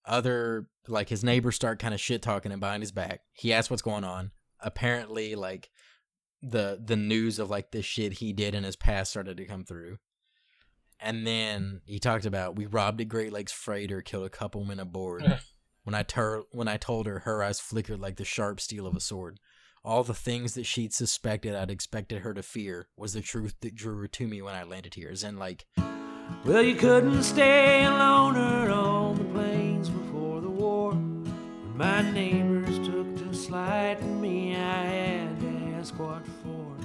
Other like his neighbors start kind of shit talking him behind his back. He asks what's going on. Apparently, like the the news of like the shit he did in his past started to come through. And then he talked about we robbed a Great Lakes freighter, killed a couple men aboard. when I tur- when I told her, her eyes flickered like the sharp steel of a sword. All the things that she'd suspected I'd expected her to fear was the truth that drew her to me when I landed here. As in, like, Well, you couldn't stay alone on the plains before the war. When my neighbors took to slighting me, I had what for.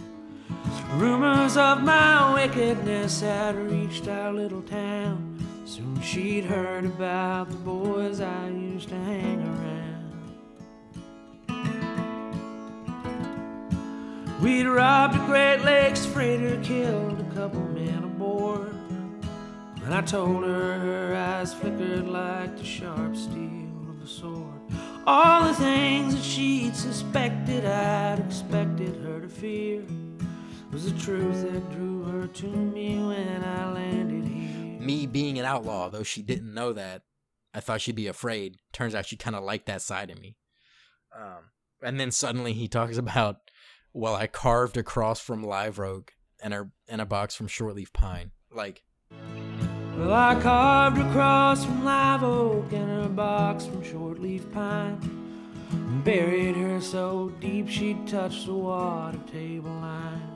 Rumors of my wickedness had reached our little town. Soon she'd heard about the boys I used to hang around. We'd robbed a Great Lakes freighter, killed a couple men aboard. And I told her her eyes flickered like the sharp steel of a sword. All the things that she'd suspected I'd expected her to fear was the truth that drew her to me when I landed here. me being an outlaw, though she didn't know that, I thought she'd be afraid. Turns out she kind of liked that side of me. Um, and then suddenly he talks about, well, I carved a cross from live oak and a and a box from shortleaf pine. Like, Well, I carved a cross from live oak and a box from shortleaf pine. And buried her so deep she'd touch the water table line.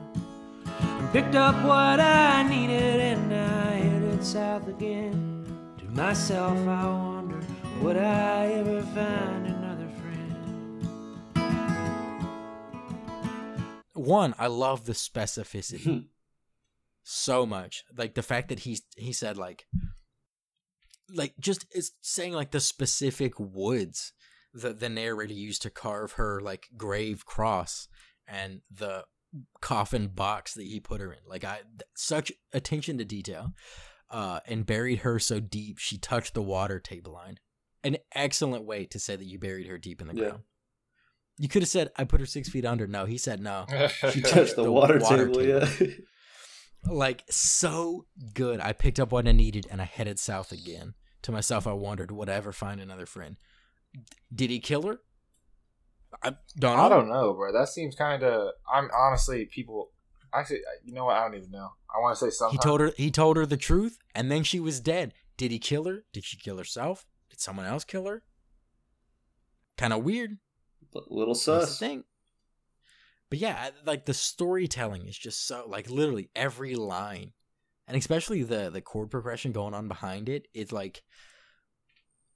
And picked up what I needed and I headed south again. To myself, I wonder, would I ever find another friend? one, I love the specificity so much. Like the fact that he he said like, like just is saying like the specific woods that the narrator used to carve her like grave cross and the coffin box that he put her in. Like I such attention to detail. Uh, and buried her so deep she touched the water table line. An excellent way to say that you buried her deep in the Yeah. ground. You could have said I put her six feet under. No, he said no. She touched the, the water, water table, yeah. Like so good. I picked up what I needed and I headed south again. To myself, I wondered, would I ever find another friend? Did he kill her? I don't know. I don't know, bro. That seems kind of. I'm honestly people. Actually, you know what? I don't even know. I want to say something. He told her. He told her the truth, and then she was dead. Did he kill her? Did she kill herself? Did someone else kill her? Kind of weird. Little That's the sus. thing. But yeah, like the storytelling is just so like literally every line, and especially the the chord progression going on behind it. It's like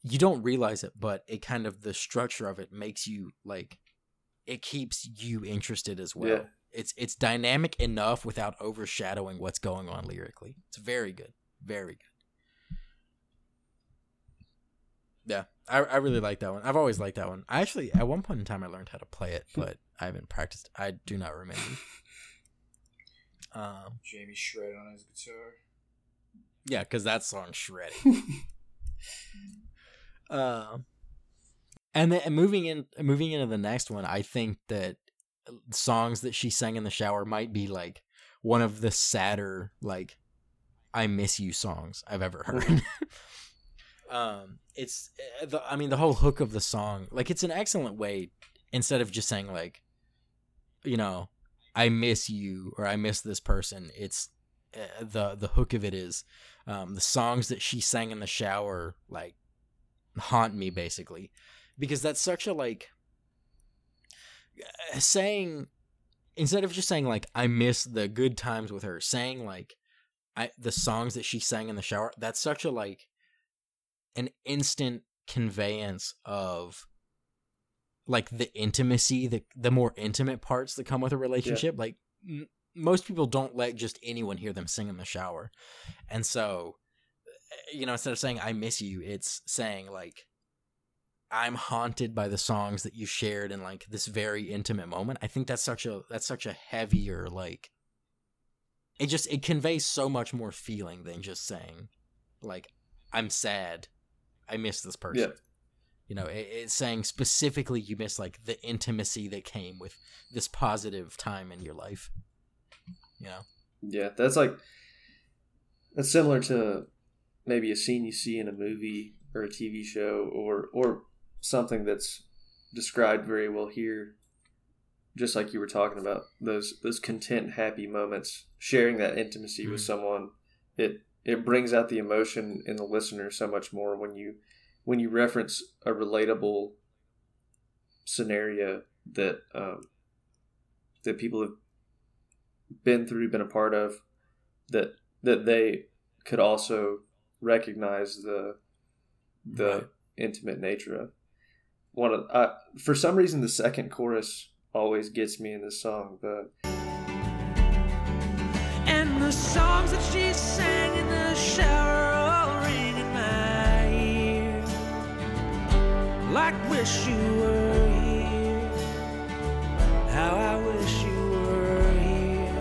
you don't realize it, but it kind of the structure of it makes you like it keeps you interested as well. Yeah. It's it's dynamic enough without overshadowing what's going on lyrically. It's very good, very good. Yeah, I I really like that one. I've always liked that one. I actually at one point in time I learned how to play it, hmm. but I haven't practiced. I do not remember. Um, Jamie shred on his guitar. yeah, because that song shredded. Um, and then and moving in, moving into the next one, I think that songs that she sang in the shower might be like one of the sadder, like "I miss you" songs I've ever heard. um, it's uh, the, I mean, the whole hook of the song, like it's an excellent way instead of just saying like, you know, I miss you or I miss this person. It's uh, the the hook of it is um, the songs that she sang in the shower like haunt me basically because that's such a like uh, saying instead of just saying like I miss the good times with her saying like I the songs that she sang in the shower that's such a like an instant conveyance of like the intimacy, the the more intimate parts that come with a relationship. Like m- most people don't let just anyone hear them sing in the shower, and so eh, you know instead of saying "I miss you," it's saying like I'm haunted by the songs that you shared in like this very intimate moment. I think that's such a that's such a heavier like it just it conveys so much more feeling than just saying like I'm sad. I miss this person. Yeah. You know, it, it's saying specifically you miss like the intimacy that came with this positive time in your life. You know. Yeah, that's like that's similar to maybe a scene you see in a movie or a TV show or or something that's described very well here. Just like you were talking about those those content, happy moments, sharing that intimacy with Mhm. someone, it it brings out the emotion in the listener so much more when you when you reference a relatable scenario that um, that people have been through, been a part of, that that they could also recognize the the Right. intimate nature of. One of uh, for some reason the second chorus always gets me in this song. The And the songs that she sang Like wish you were here. How I wish you were here.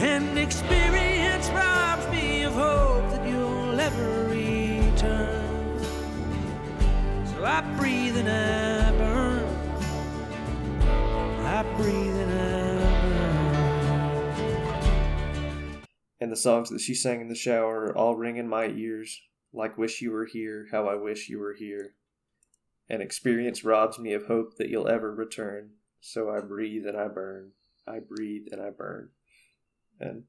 And experience robs me of hope that you'll ever return. So I breathe and I burn. I breathe and I and the songs that she sang in the shower all ring in my ears. Like wish you were here. How I wish you were here. And experience robs me of hope that you'll ever return. So I breathe and I burn. I breathe and I burn. And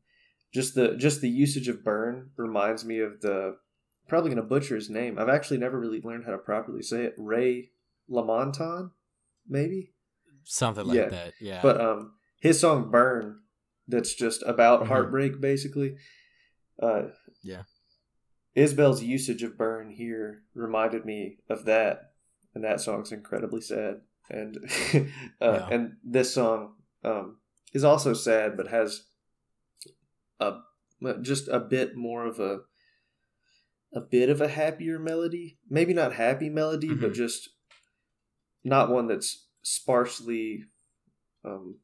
just the just the usage of burn reminds me of the probably gonna butcher his name. I've actually never really learned how to properly say it. Ray LaMontagne, maybe. Something like Yeah. that. Yeah. But um, his song "Burn," that's just about Mhm. heartbreak, basically. Uh, Yeah. Isbell's usage of "Burn" here reminded me of that, and that song's incredibly sad. And uh, Yeah. and this song um, is also sad, but has a just a bit more of a a bit of a happier melody. Maybe not happy melody, but Mhm. just not one that's sparsely um,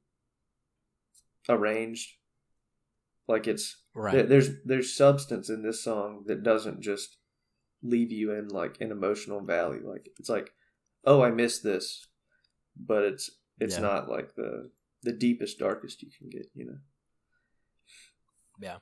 arranged. Like it's right. there- there's there's substance in this song that doesn't just leave you in like an emotional valley. Like it's like, oh, I miss this, but it's it's Yeah. not like the the deepest darkest you can get. You know. Yeah.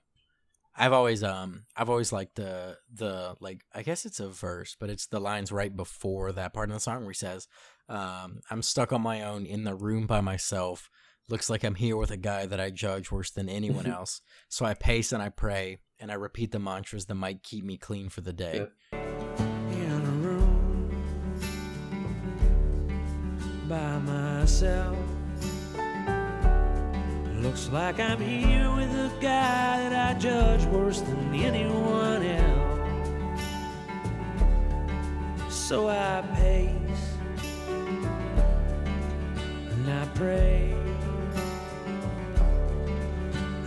I've always um I've always liked the the like I guess it's a verse, but it's the lines right before that part of the song where he says, um, I'm stuck on my own in the room by myself. Looks like I'm here with a guy that I judge worse than anyone mm-hmm. else. So I pace and I pray and I repeat the mantras that might keep me clean for the day. Yeah. in a room by myself. Looks like I'm here with a guy that I judge worse than anyone else. So I pace and I pray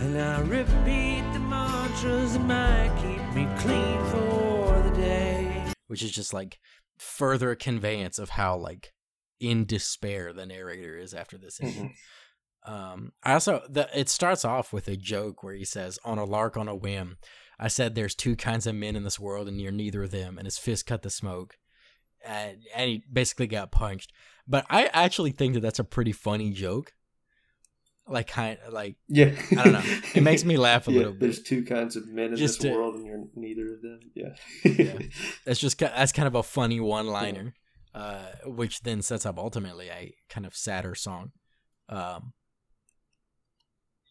and I repeat the mantras that might keep me clean for the day. Which is just like further conveyance of how like in despair the narrator is after this ending. Um, I also the it starts off with a joke where he says, "On a lark, on a whim." I said, "There's two kinds of men in this world, and you're neither of them." And his fist cut the smoke, and and he basically got punched. But I actually think that that's a pretty funny joke. Like kind of like Yeah. I don't know. It makes me laugh a yeah, little bit. There's two kinds of men in Just this to- world, and you're neither of them. Yeah. Yeah. that's just that's kind of a funny one liner, uh, which then sets up ultimately a kind of sadder song. Um,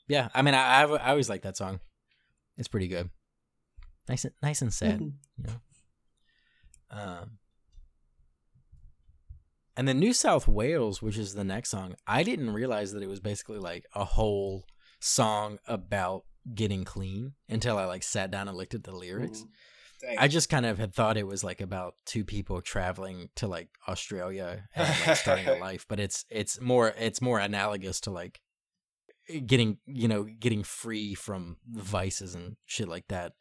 yeah, I mean, I, I I always like that song. It's pretty good. Nice and nice and sad, Mhm. you know. Um, and then New South Wales, which is the next song, I didn't realize that it was basically like a whole song about getting clean until I like sat down and looked at the lyrics. Mhm. I just kind of had thought it was like about two people traveling to like Australia and like starting a life, but it's it's more it's more analogous to like getting you know getting free from vices and shit like that.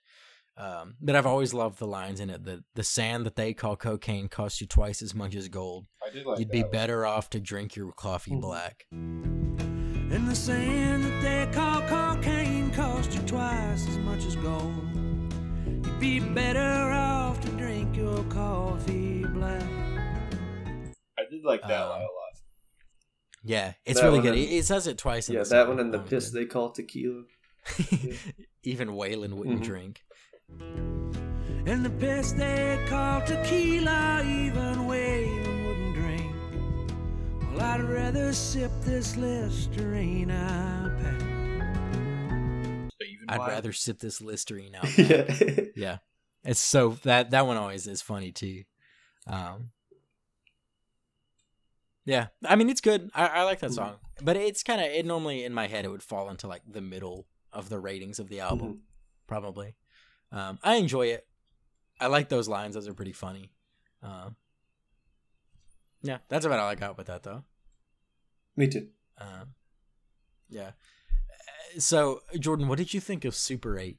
Um, but I've always loved the lines in it. The the sand that they call cocaine costs you twice as much as gold. I did like You'd that be better off to drink your coffee Mhm. black. And the sand that they call cocaine cost you twice as much as gold. You'd be better off to drink your coffee black. I did like that line Um, a lot. Yeah, it's That really good. and- It, it says it twice. In Yeah, the that song. one and the piss they call tequila. good. Even Waylon wouldn't Mhm. drink. And the piss they call tequila, even Waylon wouldn't drink. Well, I'd rather sip this Listerine I pack. I'd line. rather sip this Listerine out. yeah. yeah, it's so that that one always is funny too. Um, yeah, I mean it's good. I, I like that song, but it's kind of it. Normally in my head, it would fall into like the middle of the ratings of the album, Mhm. probably. Um, I enjoy it. I like those lines; those are pretty funny. Um, yeah, that's about all I got with that though. Me too. Um, yeah. Uh, So, Jordan, what did you think of Super Eight?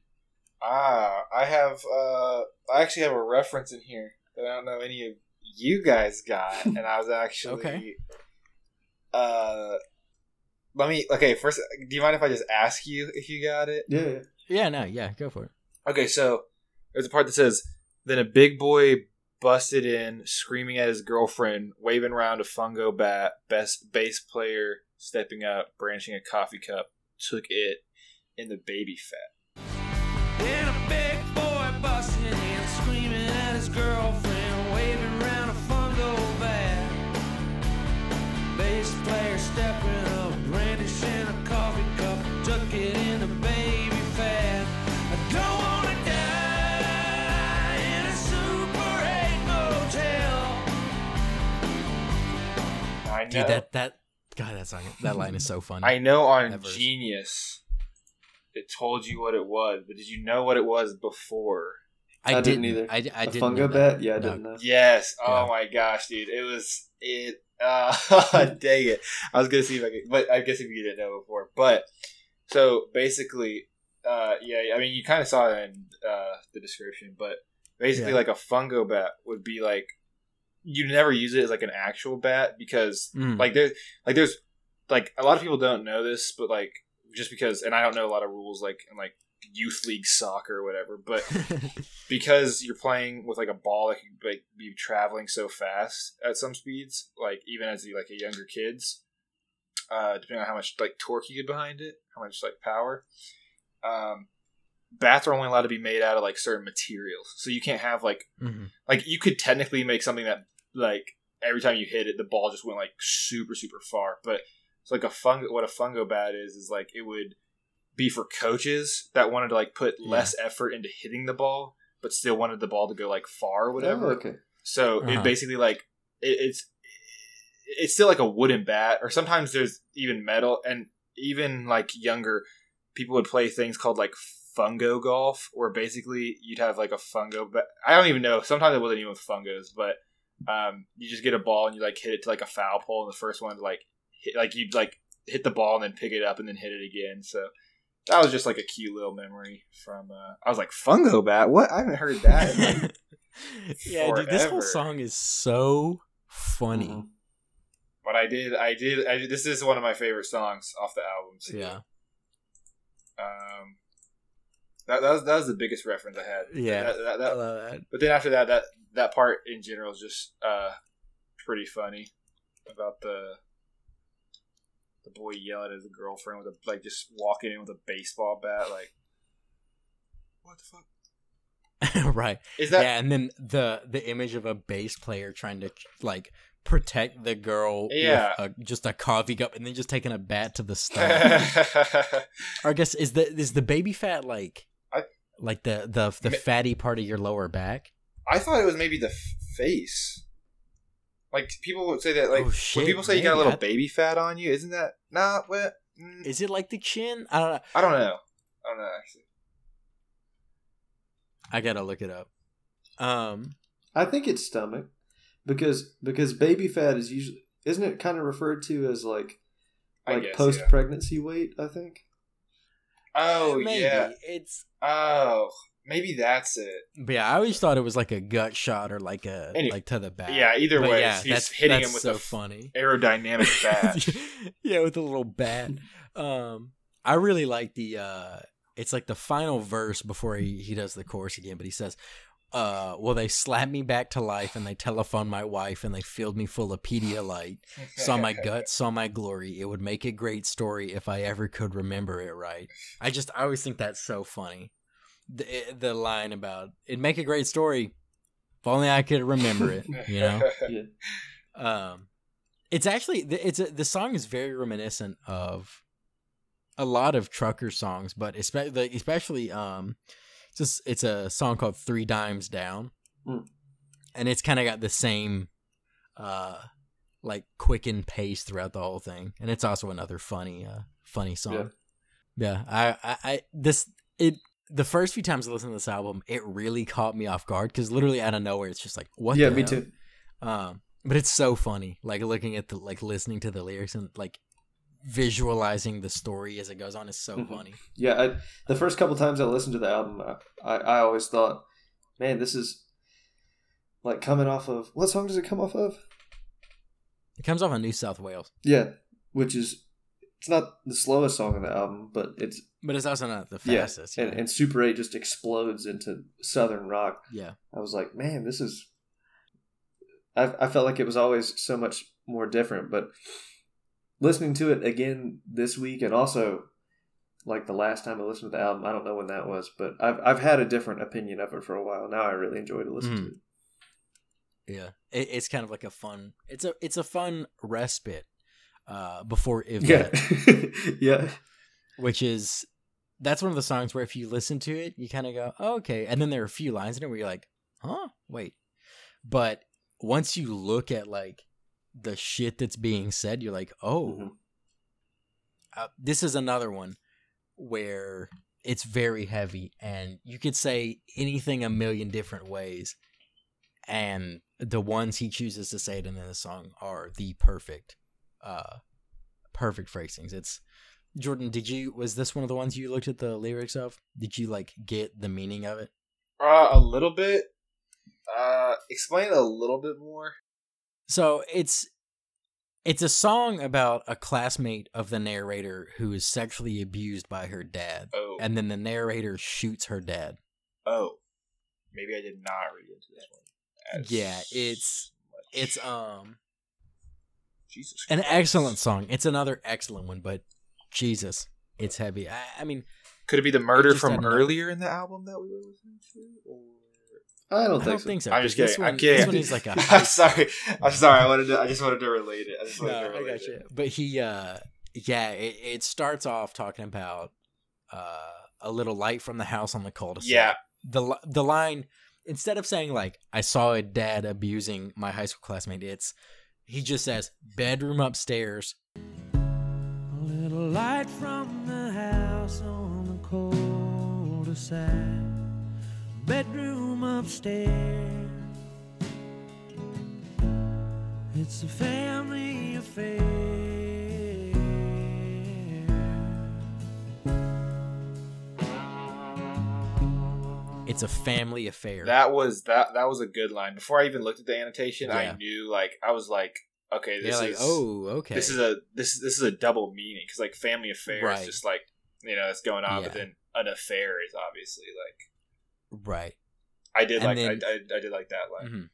Ah, I have. uh I actually have a reference in here that I don't know any of you guys got, and I was actually. Okay. Uh, let me. Okay, first, do you mind if I just ask you if you got it? Yeah. yeah. Yeah, no, yeah, go for it. Okay, so there's a part that says, "Then a big boy busted in, screaming at his girlfriend, waving around a fungo bat. Best bass player stepping up, branching a coffee cup, took it in the baby fat." Then a big boy busting in, screaming at his girlfriend, waving around a fungo bat. Bass player I know. Dude, that that God, that song, that line is so funny. I know on That verse. Genius, it told you what it was, but did you know what it was before? I didn't either. I, I a didn't. fungo know that. bat? Yeah, I No. didn't know. Yes. Oh Yeah. my gosh, dude! It was it. Uh, dang it! I was gonna see if I could, but I guess if you didn't know before. But so basically, uh, yeah. I mean, you kind of saw it in uh, the description, but basically, Yeah. like a fungo bat would be like you never use it as like an actual bat because Mm. like there's like there's like a lot of people don't know this, but like just because, and I don't know a lot of rules like in like youth league soccer or whatever, but because you're playing with like a ball that can like be traveling so fast at some speeds, like even as you like a younger kids, uh, depending on how much like torque you get behind it, how much like power. Um, bats are only allowed to be made out of like certain materials, so you can't have like Mhm. like you could technically make something that like every time you hit it, the ball just went like super super far, but it's like a fungo. What a fungo bat is is like it would be for coaches that wanted to like put Yeah. less effort into hitting the ball, but still wanted the ball to go like far or whatever. Oh, okay. So Uh-huh. it basically like it, it's it's still like a wooden bat, or sometimes there's even metal, and even like younger people would play things called like fungo golf, where basically you'd have like a fungo. But I don't even know. Sometimes it wasn't even with fungos, but um, you just get a ball and you like hit it to like a foul pole, and the first one to like hit, like you'd like hit the ball and then pick it up and then hit it again. So that was just like a cute little memory from. Uh, I was like fungo bat. What? I haven't heard that. in, like, yeah, dude, this whole song is so funny. Mhm. But I did, I did, I did. This is one of my favorite songs off the album. too. Yeah, Um, that, that was that was the biggest reference I had. Yeah. That- that- I love that. but then after that, that that part in general is just uh pretty funny about the the boy yelling at his girlfriend with a like just walking in with a baseball bat. Like, what the fuck right. is that? yeah, and then the the image of a bass player trying to like protect the girl Yeah. with a, just a coffee cup and then just taking a bat to the stomach. or I guess is the is the baby fat like like the the the fatty part of your lower back? I thought it was maybe the f- face. Like people would say that, like Oh, when people say you got a little baby fat on you, isn't that not what? mm, Is it like the chin? I don't know. I don't know. I don't know actually. I gotta look it up. Um, I think it's stomach because because baby fat is usually isn't it kind of referred to as like like guess, post yeah. pregnancy weight? I think. Oh maybe yeah. it's. Oh, maybe that's it. But yeah, I always thought it was like a gut shot or like a Any- like to the back. Yeah. Either But way, yeah, he's that's hitting that's him with so a funny. aerodynamic bat. yeah, with a little bat. Um, I really like the. uh It's like the final verse before he he does the chorus again, but he says. Uh, well, they slapped me back to life and they telephoned my wife and they filled me full of Pedialyte. saw my guts, saw my glory. It would make a great story if I ever could remember it right. I just, I always think that's so funny. The, the line about it'd make a great story if only I could remember it. You know, Yeah. um, it's actually it's a, the song is very reminiscent of a lot of trucker songs, but especially especially um, it's just, it's a song called Three Dimes Down, Mm. and it's kind of got the same uh like quicken pace throughout the whole thing, and it's also another funny uh funny song. Yeah, I, I I this it the first few times I listened to this album, it really caught me off guard because literally out of nowhere, it's just like what? yeah, the me hell? too. Um, but it's so funny, like looking at the like listening to the lyrics and like visualizing the story as it goes on is so Mhm. funny. Yeah, I, the first couple times I listened to the album, I, I, I always thought, man, this is like coming off of what song does it come off of? It comes off of New South Wales, Yeah, which is it's not the slowest song on the album, but it's but it's also not the yeah, fastest. and, and Super Eight just explodes into southern rock. yeah, I was like, man, this is. I I felt like it was always so much more different, but listening to it again this week, and also like the last time I listened to the album, I don't know when that was, but I've I've had a different opinion of it for a while. Now I really enjoy to listen to Mhm. it. yeah. It, it's kind of like a fun. It's a it's a fun respite uh before Yeah, yeah, which is that's one of the songs where if you listen to it, you kind of go, oh, okay, and then there are a few lines in it where you're like, huh, wait, but once you look at like the shit that's being said, you're like, oh, Mhm. uh, this is another one where it's very heavy and you could say anything a million different ways and the ones he chooses to say it in the song are the perfect uh perfect phrasings it's jordan did you was this one of the ones you looked at the lyrics of did you like get the meaning of it Uh, a little bit. Uh, explain a little bit more. So it's it's a song about a classmate of the narrator who is sexually abused by her dad, Oh, and then the narrator shoots her dad. oh, maybe I did not read into this one. Yeah, it's much. It's um Jesus. an Christ. excellent song. It's another excellent one, but Jesus, it's heavy. I, I mean, Could it be the murder from earlier in the album that we were listening to? Or... I don't I think don't so. think so. I'm 'cause just this kidding. one, I'm kidding. This one is like a I'm sorry. I'm sorry. I wanted to. I just wanted to relate it. I just wanted no, to I got you. it. But he, uh, yeah, it, it starts off talking about uh, a little light from the house on the cul-de-sac. Yeah. The the line instead of saying like I saw a dad abusing my high school classmate, it's he just says bedroom upstairs. A little light from the house on the cul-de-sac. Bedroom upstairs. It's a family affair. It's a family affair. That was that. That was a good line. Before I even looked at the annotation, Yeah. I knew like I was like, okay, this yeah, like is oh okay. this is a this this is a double meaning because like family affair Right. is just like you know that's going on, but then an affair is obviously like right. I did And like then- I, I I did like that line. Mhm.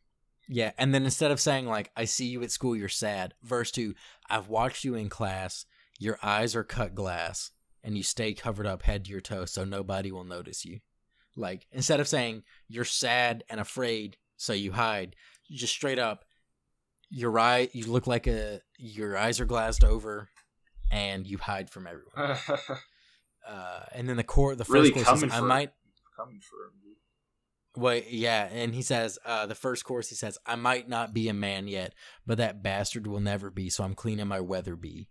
Yeah, and then instead of saying like "I see you at school, you're sad," verse two, "I've watched you in class. Your eyes are cut glass, and you stay covered up head to your toe, so nobody will notice you." Like instead of saying you're sad and afraid, so you hide, you just straight up, your eye, you look like a your eyes are glassed over, and you hide from everyone. Uh, and then the core, the first Really course is, I might Coming for him. Wait, yeah, and he says uh, the first course. He says, "I might not be a man yet, but that bastard will never be. So I'm cleaning my Weatherby,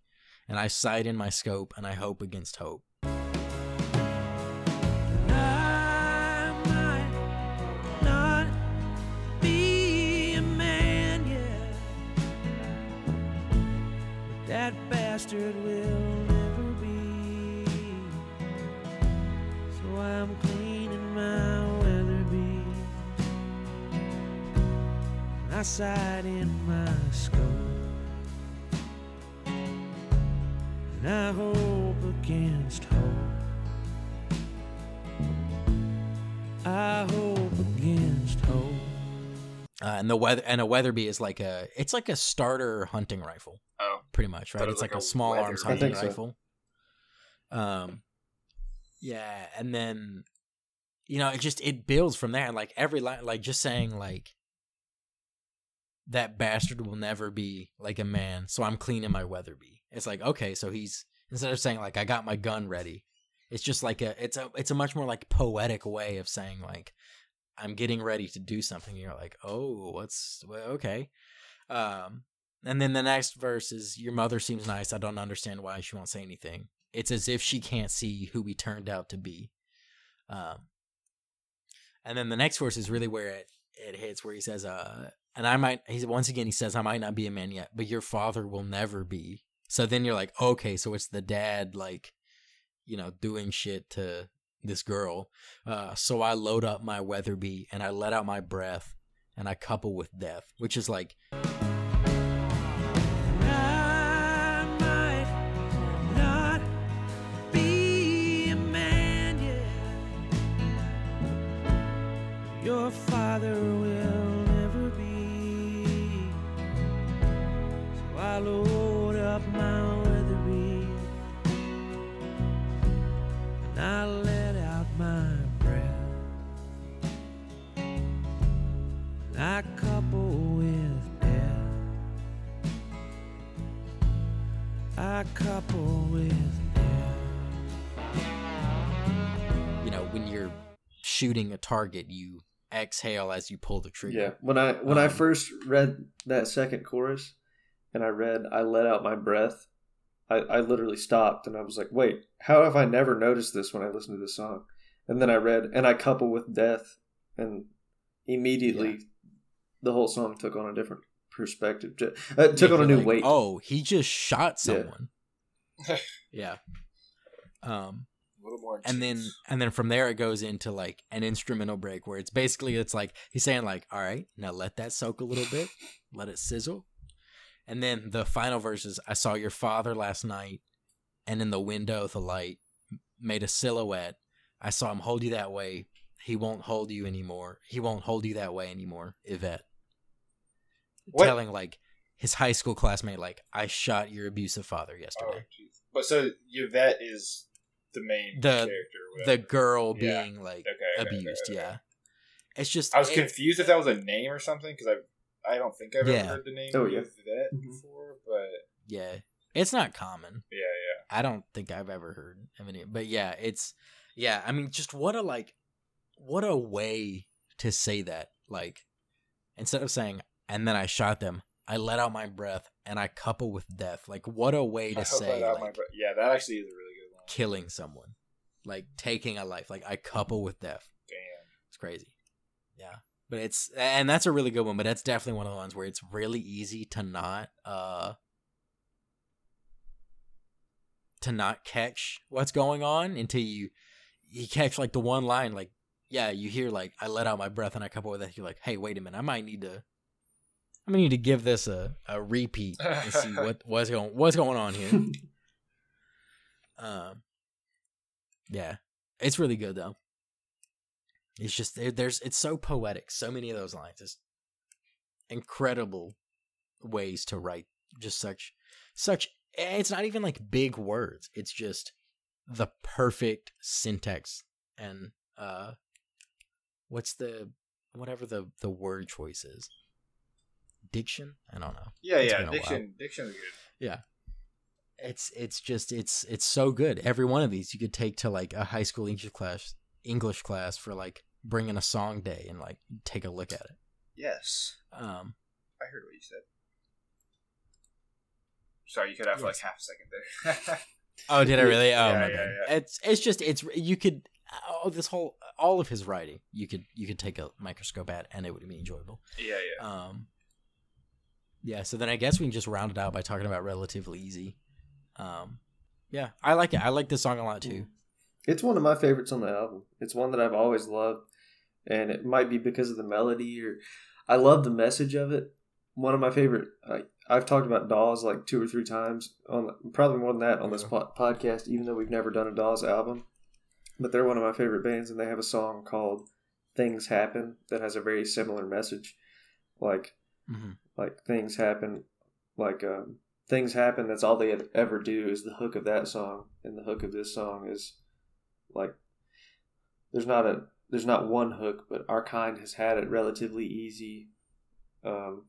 and I sight in my scope, and I hope against hope." bastard will not eyesight in my scope. And I hope against hope. I hope against hope. Uh, and the weather and a Weatherby is like a it's like a starter hunting rifle, Oh, pretty much, right? It's like, like a a small arms hunting I so. rifle. Um, yeah, and then you know it just it builds from there, and like every line, like just saying like that bastard will never be like a man, so I'm cleaning my Weatherby. It's like okay, so he's instead of saying like I got my gun ready, it's just like a it's a it's a much more like poetic way of saying like I'm getting ready to do something. You're like, oh, what's well, okay. Um, and then the next verse is, "Your mother seems nice. I don't understand why she won't say anything. It's as if she can't see who we turned out to be." Um, and then the next verse is really where it it hits, where he says, "Uh, and I might." He's once again he says, "I might not be a man yet, but your father will never be." So then you're like, okay, so it's the dad, like, you know, doing shit to this girl. Uh, so I load up my Weatherby and I let out my breath and I couple with death, which is like, father shooting a target, you exhale as you pull the trigger. Yeah. When I when I Um, first read that second chorus, and I read I let out my breath, I, I literally stopped and I was like, wait, how have I never noticed this when I listen to this song? And then I read and I couple with death, and immediately the whole song took on a different perspective. Uh, took Yeah, on a new like, weight. Oh, he just shot someone. yeah. Um, a little more. and then and then from there it goes into like an instrumental break where it's basically it's like he's saying like all right now let that soak a little bit let it sizzle and then the final verse is i saw your father last night and in the window the light made a silhouette i saw him hold you that way he won't hold you anymore he won't hold you that way anymore yvette What? telling like his high school classmate like i shot your abusive father Oh, yesterday jeez. But so Yvette is the main The- character. the girl Yeah. being like Okay, okay, okay, abused okay. yeah it's just I was it- confused if that was a name or something because I I don't think I've Yeah. ever heard the name Oh, yeah. Yvette Mhm. before, but Yeah, it's not common. yeah, yeah. I don't think I've ever heard of any. But yeah, it's yeah. I mean, just what a like, what a way to say that. Like, instead of saying "and then I shot them," I let out my breath and I couple with death. Like, what a way to hope say that out my like, bro- yeah, that actually is a really good one. Killing someone, like taking a life. Like I couple with death. Damn. It's crazy. Yeah. But it's and that's a really good one, but that's definitely one of the ones where it's really easy to not uh to not catch what's going on until you you catch like the one line like yeah, you hear like I let out my breath and I couple with that you're like, "Hey, wait a minute. I might need to I'm gonna need to give this a, a repeat and see what what's going what's going on here." um yeah. It's really good though. It's just there, there's it's so poetic. So many of those lines, just incredible ways to write. Just such such. It's not even like big words. It's just the perfect syntax and uh, what's the whatever the the word choice is. Diction. I don't know. Yeah, It's yeah. while. Diction, diction's good. It's it's just it's it's so good. Every one of these you could take to like a high school English class English class for like bringing a song day and like take a look at it. Yes, Um, I heard what you said. Sorry, you cut out for like half a second there. oh, did I really? Oh, Yeah, my yeah, bad. yeah. It's it's just it's you could oh this whole all of his writing you could you could take a microscope at and it would be enjoyable. yeah, yeah. Um, yeah. So then I guess we can just round it out by talking about relatively easy. Um, yeah, I like it. I like this song a lot too. It's one of my favorites on the album. It's one that I've always loved, and it might be because of the melody, or I love the message of it. One of my favorite. I, I've talked about Dawes like two or three times on probably more than that on this po- podcast, even though we've never done a Dawes album. But they're one of my favorite bands, and they have a song called "Things Happen" that has a very similar message. Like, hmm like things happen, like um, things happen. That's all they ever do is the hook of that song, and the hook of this song is like there's not a there's not one hook, but our kind has had it relatively easy. Um,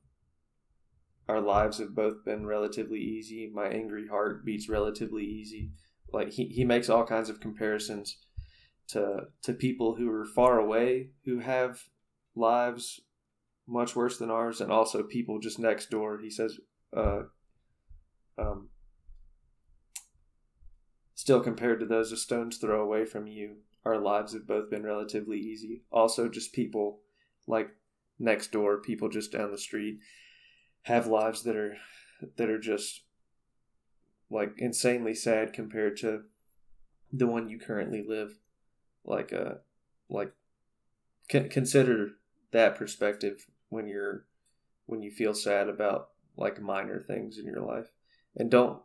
our lives have both been relatively easy. My angry heart beats relatively easy. Like he, he makes all kinds of comparisons to to people who are far away who have lives much worse than ours, and also people just next door. He says, uh, um, still compared to those a stone's throw away from you, our lives have both been relatively easy. Also, just people like next door, people just down the street, have lives that are that are just like insanely sad compared to the one you currently live. Like uh, like con- consider that perspective when you're when you feel sad about like minor things in your life, and don't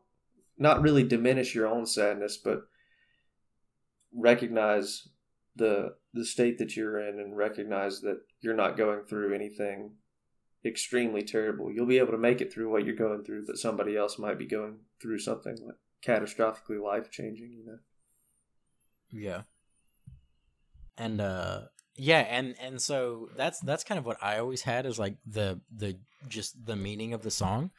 not really diminish your own sadness, but recognize the the state that you're in and recognize that you're not going through anything extremely terrible. You'll be able to make it through what you're going through, but somebody else might be going through something like catastrophically life changing, you know. Yeah. And uh yeah, and and so that's that's kind of what I always had is like the the just the meaning of the song.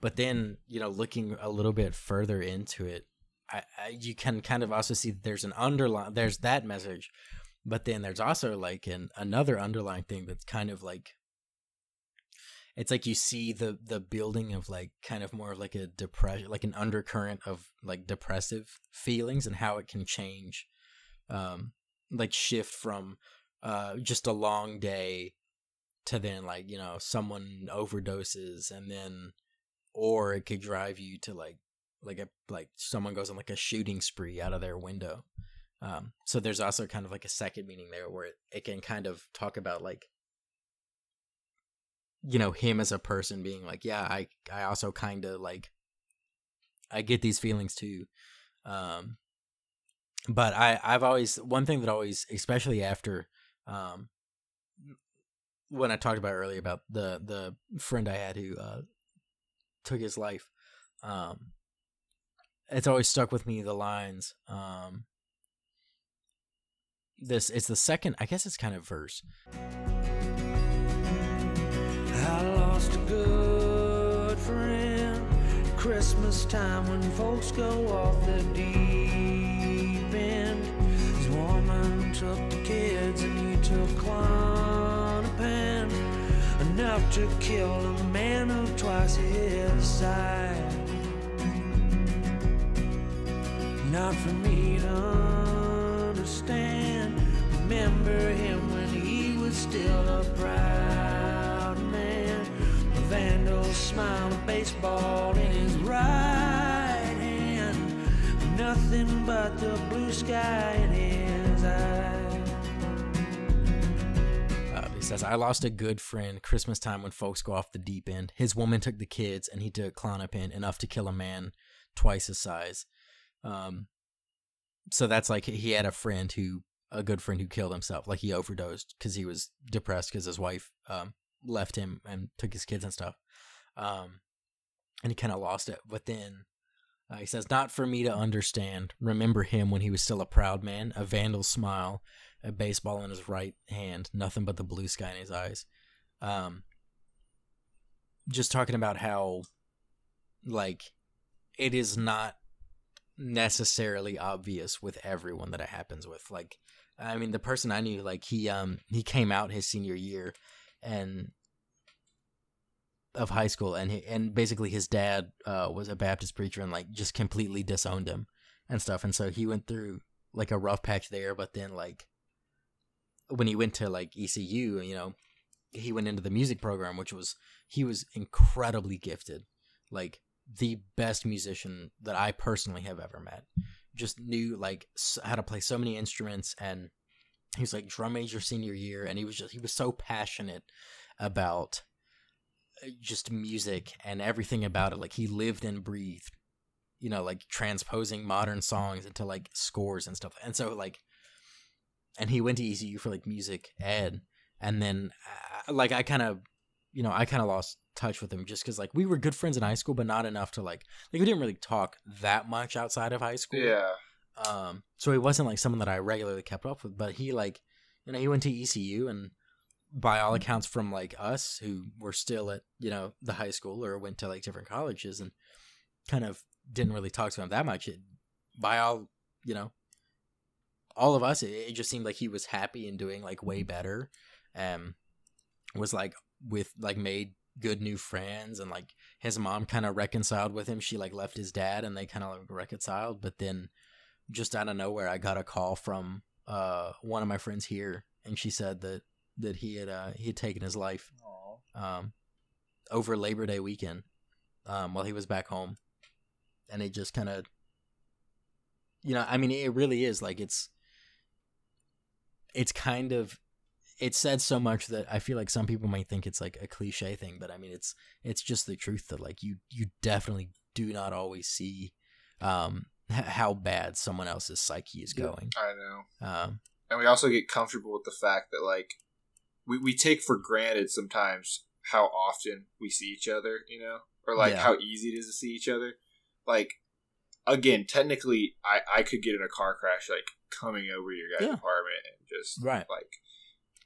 But then, you know, looking a little bit further into it, I, I you can kind of also see there's an underline there's that message, but then there's also like an another underlying thing that's kind of like it's like you see the the building of like kind of more of like a depression like an undercurrent of like depressive feelings and how it can change um like shift from uh just a long day to then like you know someone overdoses and then or it could drive you to like like a like someone goes on like a shooting spree out of their window. Um so there's also kind of like a second meaning there where it, can kind of talk about like you know him as a person being like yeah i i also kind of like i get these feelings too. Um but i i've always one thing that always especially after um when i talked about earlier about the the friend i had who uh took his life um it's always stuck with me the lines um this it's the second i guess it's kind of verse I lost a good friend. Christmas time when folks go off the deep end. His woman took the kids and he took Klonopin. To kill a man of twice his size. Not for me to understand. Remember him when he was still a proud man. A vandal smile, a baseball in his right hand. Nothing but the blue sky in his says, I lost a good friend Christmas time when folks go off the deep end. His woman took the kids and he took Klonopin, enough to kill a man twice his size. Um, so that's like he had a friend who, a good friend who killed himself. Like he overdosed because he was depressed because his wife um, left him and took his kids and stuff. Um, and he kind of lost it. But then uh, he says, Not for me to understand. Remember him when he was still a proud man, a vandal smile, a baseball in his right hand, nothing but the blue sky in his eyes. Um, just talking about how, like, it is not necessarily obvious with everyone that it happens with. Like, I mean, the person I knew, like, he um he came out his senior year, and of high school, and he, and basically his dad uh was a Baptist preacher and like just completely disowned him and stuff, and so he went through like a rough patch there, but then like when he went to like ECU, you know, he went into the music program, which was he was incredibly gifted, like the best musician that I personally have ever met. Just knew like how to play so many instruments, and he was like drum major senior year, and he was just he was so passionate about uh, just music and everything about it. Like he lived and breathed, you know, like transposing modern songs into like scores and stuff. And so like, and he went to ECU for like music ed, and then uh, like I kind of, you know, I kind of lost touch with him just because like we were good friends in high school, but not enough to like like we didn't really talk that much outside of high school. Yeah. Um, so he wasn't like someone that I regularly kept up with, but he like, you know, he went to ECU and by all accounts from like us who were still at, you know, the high school or went to like different colleges and kind of didn't really talk to him that much. It, by all, you know, all of us, it, it just seemed like he was happy and doing like way better. Um, was like with like made good new friends and like his mom kind of reconciled with him. She like left his dad and they kind of like reconciled, but then just out of nowhere, I got a call from uh, one of my friends here, and she said that that he had uh, he had taken his life um, over Labor Day weekend um, while he was back home, and it just kind of, you know, I mean, it really is like it's it's kind of it said so much that I feel like some people might think it's like a cliche thing, but I mean, it's it's just the truth that like you you definitely do not always see um h- how bad someone else's psyche is going. I know. Um, and we also get comfortable with the fact that like we, we take for granted sometimes how often we see each other you know or like Yeah. how easy it is to see each other like again technically i i could get in a car crash like coming over your guys Yeah. apartment and just Right. like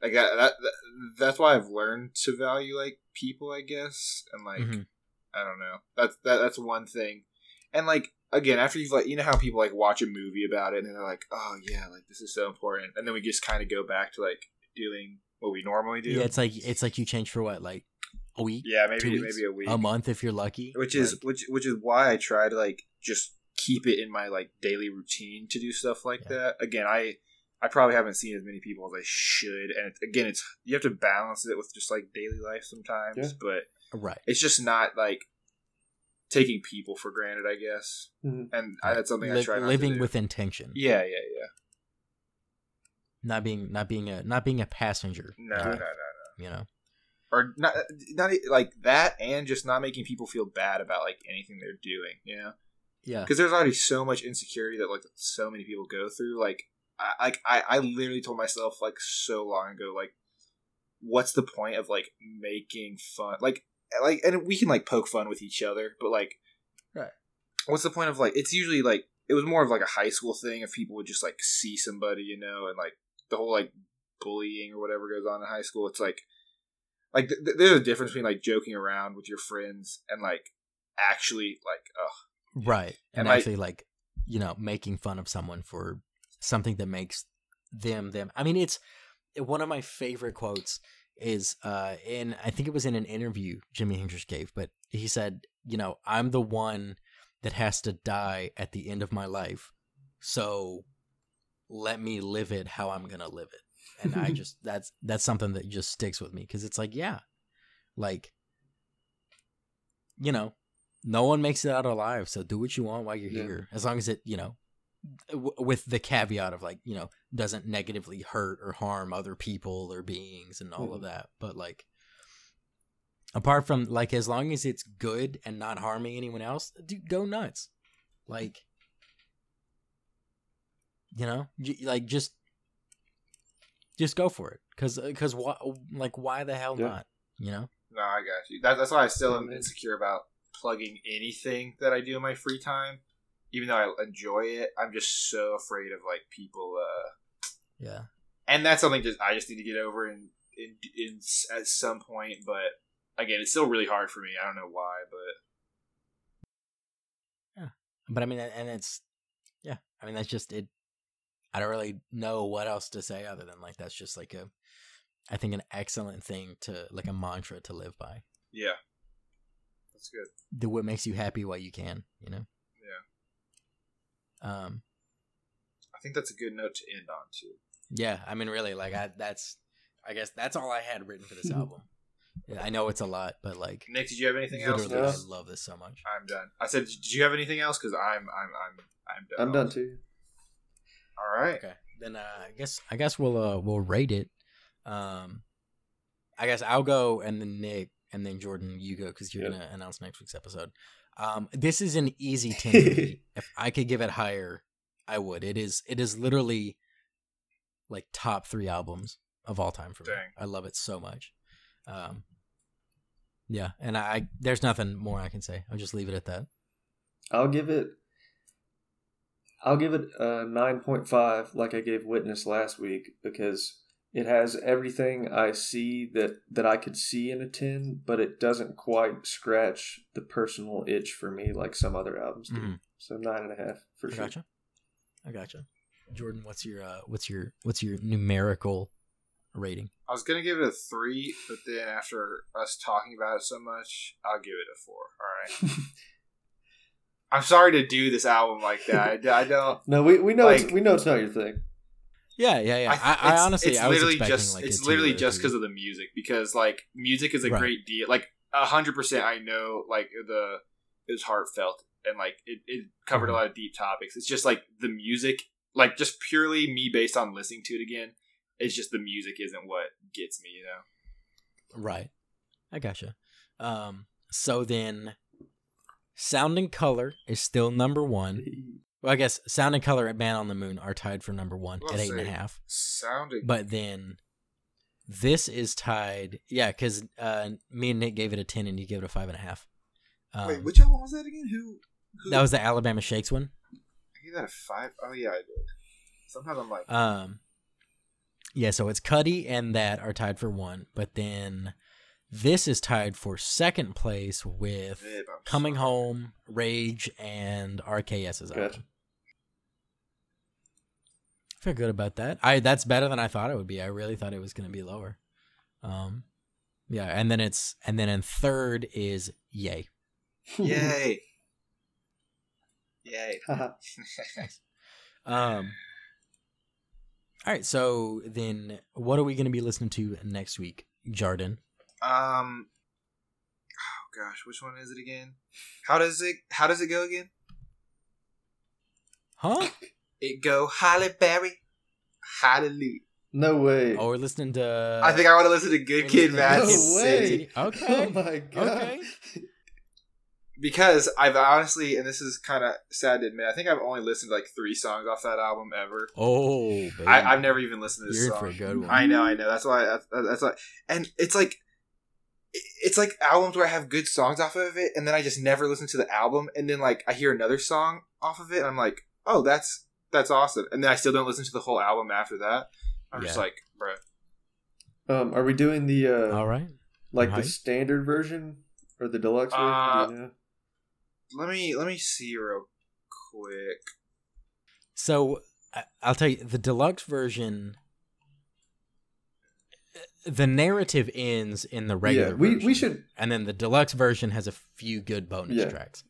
like that, that, that that's why i've learned to value like people i guess and like mhm. I don't know. That's that, that's one thing. And like again, after you've like you know how people like watch a movie about it and they're like, oh yeah, like this is so important, and then we just kind of go back to like doing what we normally do. yeah, it's like it's like you change for what like a week, yeah, maybe maybe a week, a month if you're lucky, which is Like, which which is why I try to like just keep it in my like daily routine to do stuff like Yeah. that. Again, I I probably haven't seen as many people as I should, and it, again, it's you have to balance it with just like daily life sometimes, Yeah. but right. it's just not like taking people for granted, I guess. Mhm. And I, that's something I Li- try not living to do. with intention, Yeah, yeah, yeah. not being not being a not being a passenger. No, no, no, no. You know, Or not, not e- like that, and just not making people feel bad about like anything they're doing. You know, yeah, because there's already so much insecurity that like so many people go through. Like, I like I, I literally told myself like so long ago, like, what's the point of like making fun? Like, like, and we can like poke fun with each other, but like, Right. What's the point of like? It's usually like it was more of like a high school thing if people would just like see somebody, you know, and like the whole like bullying or whatever goes on in high school. It's like like th- th- there's a difference between like joking around with your friends and like actually like oh right, and, And, actually like you know making fun of someone for something that makes them them. I mean, it's one of my favorite quotes is uh in I think it was in an interview Jimi Hendrix gave, but he said, you know, I'm the one that has to die at the end of my life. So let me live it how I'm going to live it. And I just that's that's something that just sticks with me cuz it's like, yeah. Like you know, no one makes it out alive, so do what you want while you're Yeah. here. As long as it, you know, w- with the caveat of like you know doesn't negatively hurt or harm other people or beings and all of Mhm. that but like apart from like as long as it's good and not harming anyone else dude go nuts like you know j- like just just go for it because because why like why the hell Yeah. not you know no I got you. That, that's why I still am insecure about plugging anything that I do in my free time. Even though I enjoy it, I'm just so afraid of like people. uh yeah and that's something just I just need to get over in in, in at some point. But again, it's still really hard for me. I don't know why, but yeah. but i mean and it's yeah i mean that's just it i don't really know what else to say other than like that's just like a i think an excellent thing to like a mantra to live by yeah, that's good. do what makes you happy while you can you know Yeah, um I think that's a good note to end on too. yeah i mean really like i that's i guess that's all i had written for this album Yeah, i know it's a lot but like Nick, did you have anything else? literally i love this so much I'm done. I said, did you have anything else? Because I'm I'm I'm I'm done. I'm done too. All right. okay then uh, i guess i guess we'll uh we'll rate it um I guess I'll go and then Nick and then Jordan, you go because you're Yep. gonna announce next week's episode. Um, this is an easy ten. if I could give it higher, I would. It is. It is literally like top three albums of all time for me. Dang. I love it so much. Um, yeah, and I, I there's nothing more I can say. I'll just leave it at that. I'll give it. I'll give it a nine point five, like I gave Witness last week, because it has everything I see that that I could see in a ten, but it doesn't quite scratch the personal itch for me like some other albums do. Mhm. So nine and a half for sure. I sure. gotcha. I gotcha. Jordan, what's your uh, what's your what's your numerical rating? I was gonna give it a three, but then after us talking about it so much, I'll give it a four. All right. I'm sorry to do this album like that. I, I don't. No, we, we know it's, we know it's not your thing. Yeah, yeah, yeah. I, I, it's- honestly, it's I was literally expecting just like it's literally just because of the music because like music is a Right. great deal. Like a hundred percent, I know like the it was heartfelt and like it, it covered Mhm. a lot of deep topics. It's just like the music, like just purely me based on listening to it again. It's just the music isn't what gets me, you know. Right. I gotcha. Um, so then, Sound and Color is still number one. Well, I guess Sound and Color at Man on the Moon are tied for number one Well, at eight and a say- half. Sounding, But then, this is tied. Yeah, because uh, me and Nick gave it a ten, and you gave it a five and a half. Um, wait, which album was that again? Who? who that was the Alabama Shakes one. I gave that a five. Oh yeah, I did. Sometimes I'm like, Um, yeah, so it's Cudi and that are tied for one, but then this is tied for second place with "Babe, Coming sorry." Home, Rage, and RKS's album. Gotcha. I feel good about that. I that's better than I thought it would be. I really thought it was going to be lower. Um, yeah, and then it's and then in third is Yay. Yay! Yay! Um. All right, so then what are we going to be listening to next week, Jordan? Um. Oh gosh, which one is it again? How does it? How does it go again? Huh? It go Halle Berry, Hallelujah. no way. Oh, we're listening to. I think I want to listen to Good Kid, listening Mad No way. City Okay. Oh my god. Okay. because I've honestly, and this is kind of sad to admit, I think I've only listened to like three songs off that album ever. Oh. I, I've never even listened to this You're song. for a good one. I know, I know. That's why. That's, that's why. And it's like, it's like albums where I have good songs off of it, and then I just never listen to the album, and then like I hear another song off of it, and I'm like, oh, that's that's awesome, and then I still don't listen to the whole album after that. I'm just like, bro. Um, are we doing the uh, All right. like Right. the standard version or the deluxe version? Uh, Do you know? Let me let me see real quick. So I- I'll tell you, the deluxe version, the narrative ends in the regular. yeah, we version, we should. and then the deluxe version has a few good bonus Yeah. tracks.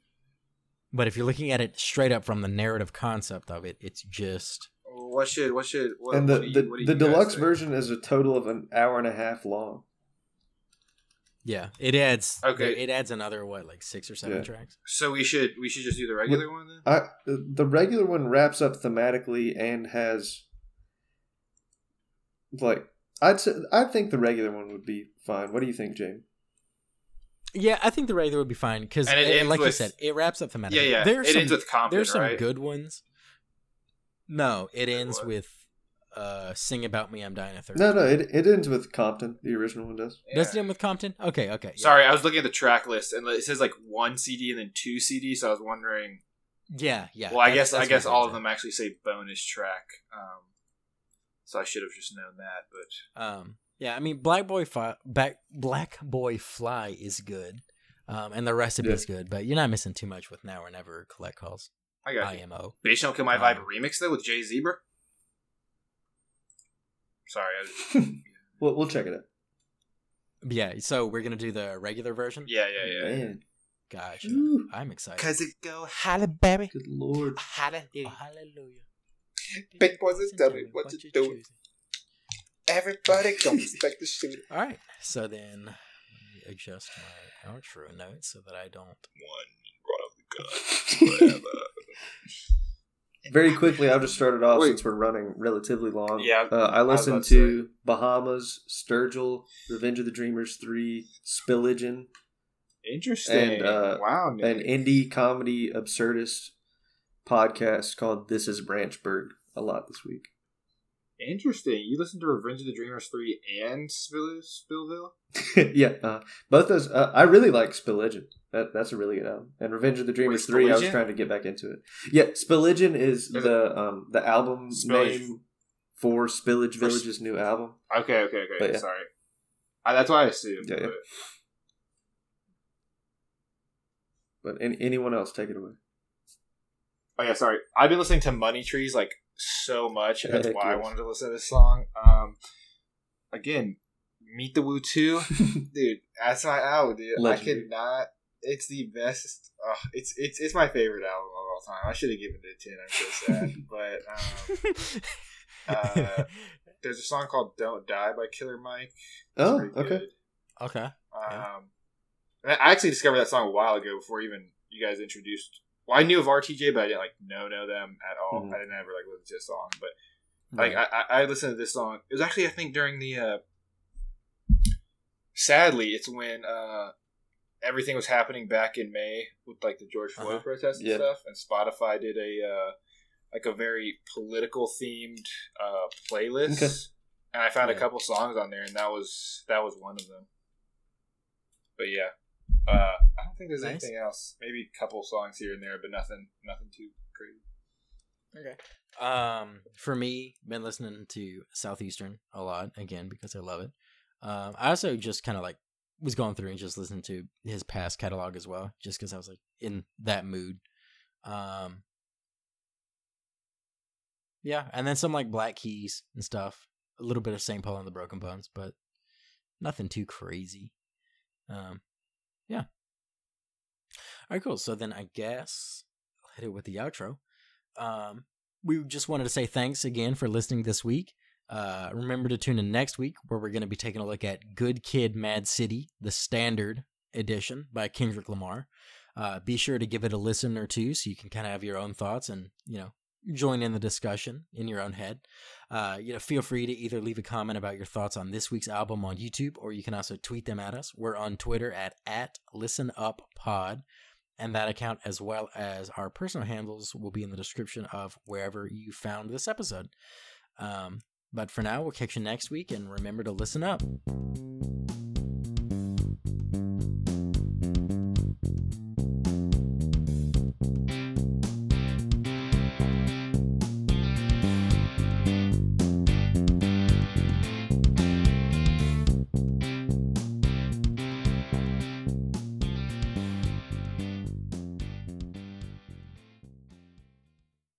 But if you're looking at it straight up from the narrative concept of it, it's just What should what should what, and the what you- the, what do the deluxe think? version is a total of an hour and a half long. yeah, it adds Okay. it adds another what like six or seven Yeah. tracks. So we should we should just do the regular one then. I the the regular one wraps up thematically and has like I'd say, I think the regular one would be fine. What do you think, James? Yeah, I think the regular would be fine because, And it ends like you said, it wraps up thematically. Yeah, yeah. There's it some, ends with Compton, there's some right? good ones. No, it ends what? with uh, "Sing About Me, I'm Dying of Thirst." No, no, it it ends with Compton. The original one does. Yeah. Does it end with Compton? Okay, okay. yeah. Sorry, I was looking at the track list and it says like one CD and then two CDs. So I was wondering. Yeah, yeah. well, I that's- guess I guess all of them actually say bonus track. Um, so I should have just known that, but Um, yeah, I mean, Black Boy Fly, Back, Black Boy Fly is good, um, and the recipe is good, but you're not missing too much with Now or Never Collect Calls. I got you. IMO. Bitch Don't Kill My Vibe Um, remix though with Jay Zebra. Sorry, I was, We'll we'll check it out. Yeah, so we're gonna do the regular version. yeah, yeah, yeah. Man, Gotcha. Ooh. I'm excited. Cause it go Halle Berry, good lord. Hallelujah. Hallelujah. Big boys and tell me what you doing. choosing? Everybody gonna respect the shooter. All right. So then, let me adjust my outro notes so that I don't. One, run up the gun, whatever. very quickly, I'll just start it off Wait. since we're running relatively long. Yeah, Uh, I was listened about to to Bahamas, Sturgill, Revenge of the Dreamers 3, Spilligion, Interesting. And, uh, wow, Nick. an indie comedy absurdist podcast called This is Branchburg a lot this week. Interesting. You listened to Revenge of the Dreamers 3 and Spill- Spillville? yeah, uh, both those. Uh, I really like Spilligion. That, that's a really good album. And Revenge of the Dreamers Wait, three. I was trying to get back into it. Yeah, Spilligion is Is the um the album Spillage. name for Spillage Village's new album. Okay, okay, okay. But yeah. Sorry. Uh, that's what I assumed. Yeah, yeah. but- But any, anyone else, take it away. Oh yeah, sorry. I've been listening to Money Trees like so much. That's Heck why I wanted to listen to this song. Um, again, Meet the Woo Two, dude. That's my album, dude. Legendary. I could not. It's the best. Uh, it's it's it's my favorite album of all time. I should have given it a ten. I'm so sad, but um, uh, there's a song called "Don't Die" by Killer Mike. It's oh, okay. good. okay. Um, and I actually discovered that song a while ago before even you guys introduced. Well, I knew of RTJ, but I didn't like know know them at all. Mhm. I didn't ever like listen to a song, but like I, I, I listened to this song. It was actually I think during the. Uh, sadly, it's when uh, everything was happening back in May with like the George Floyd Uh-huh. protests and Yeah. stuff, and Spotify did a uh, like a very political themed uh, playlist, Okay. and I found a couple songs on there, and that was that was one of them. But yeah, uh, I don't think there's Nice. anything else. Maybe a couple songs here and there, but nothing nothing too crazy. Okay. Um, for me, been listening to Southeastern a lot again because I love it. Um, I also just kind of like was going through and just listening to his past catalog as well, just because I was like in that mood. Um, yeah, and then some like Black Keys and stuff. A little bit of St. Paul and the Broken Bones, but nothing too crazy. Um, yeah. All right, cool. So then I guess I'll hit it with the outro. Um, we just wanted to say thanks again for listening this week. Uh, remember to tune in next week where we're going to be taking a look at Good Kid, Mad City, the standard edition by Kendrick Lamar. Uh, be sure to give it a listen or two so you can kind of have your own thoughts and you know join in the discussion in your own head. Uh, you know, feel free to either leave a comment about your thoughts on this week's album on YouTube, or you can also tweet them at us. We're on Twitter at at Listen Up Pod and that account as well as our personal handles will be in the description of wherever you found this episode. Um, but for now, we'll catch you next week, and remember to listen up.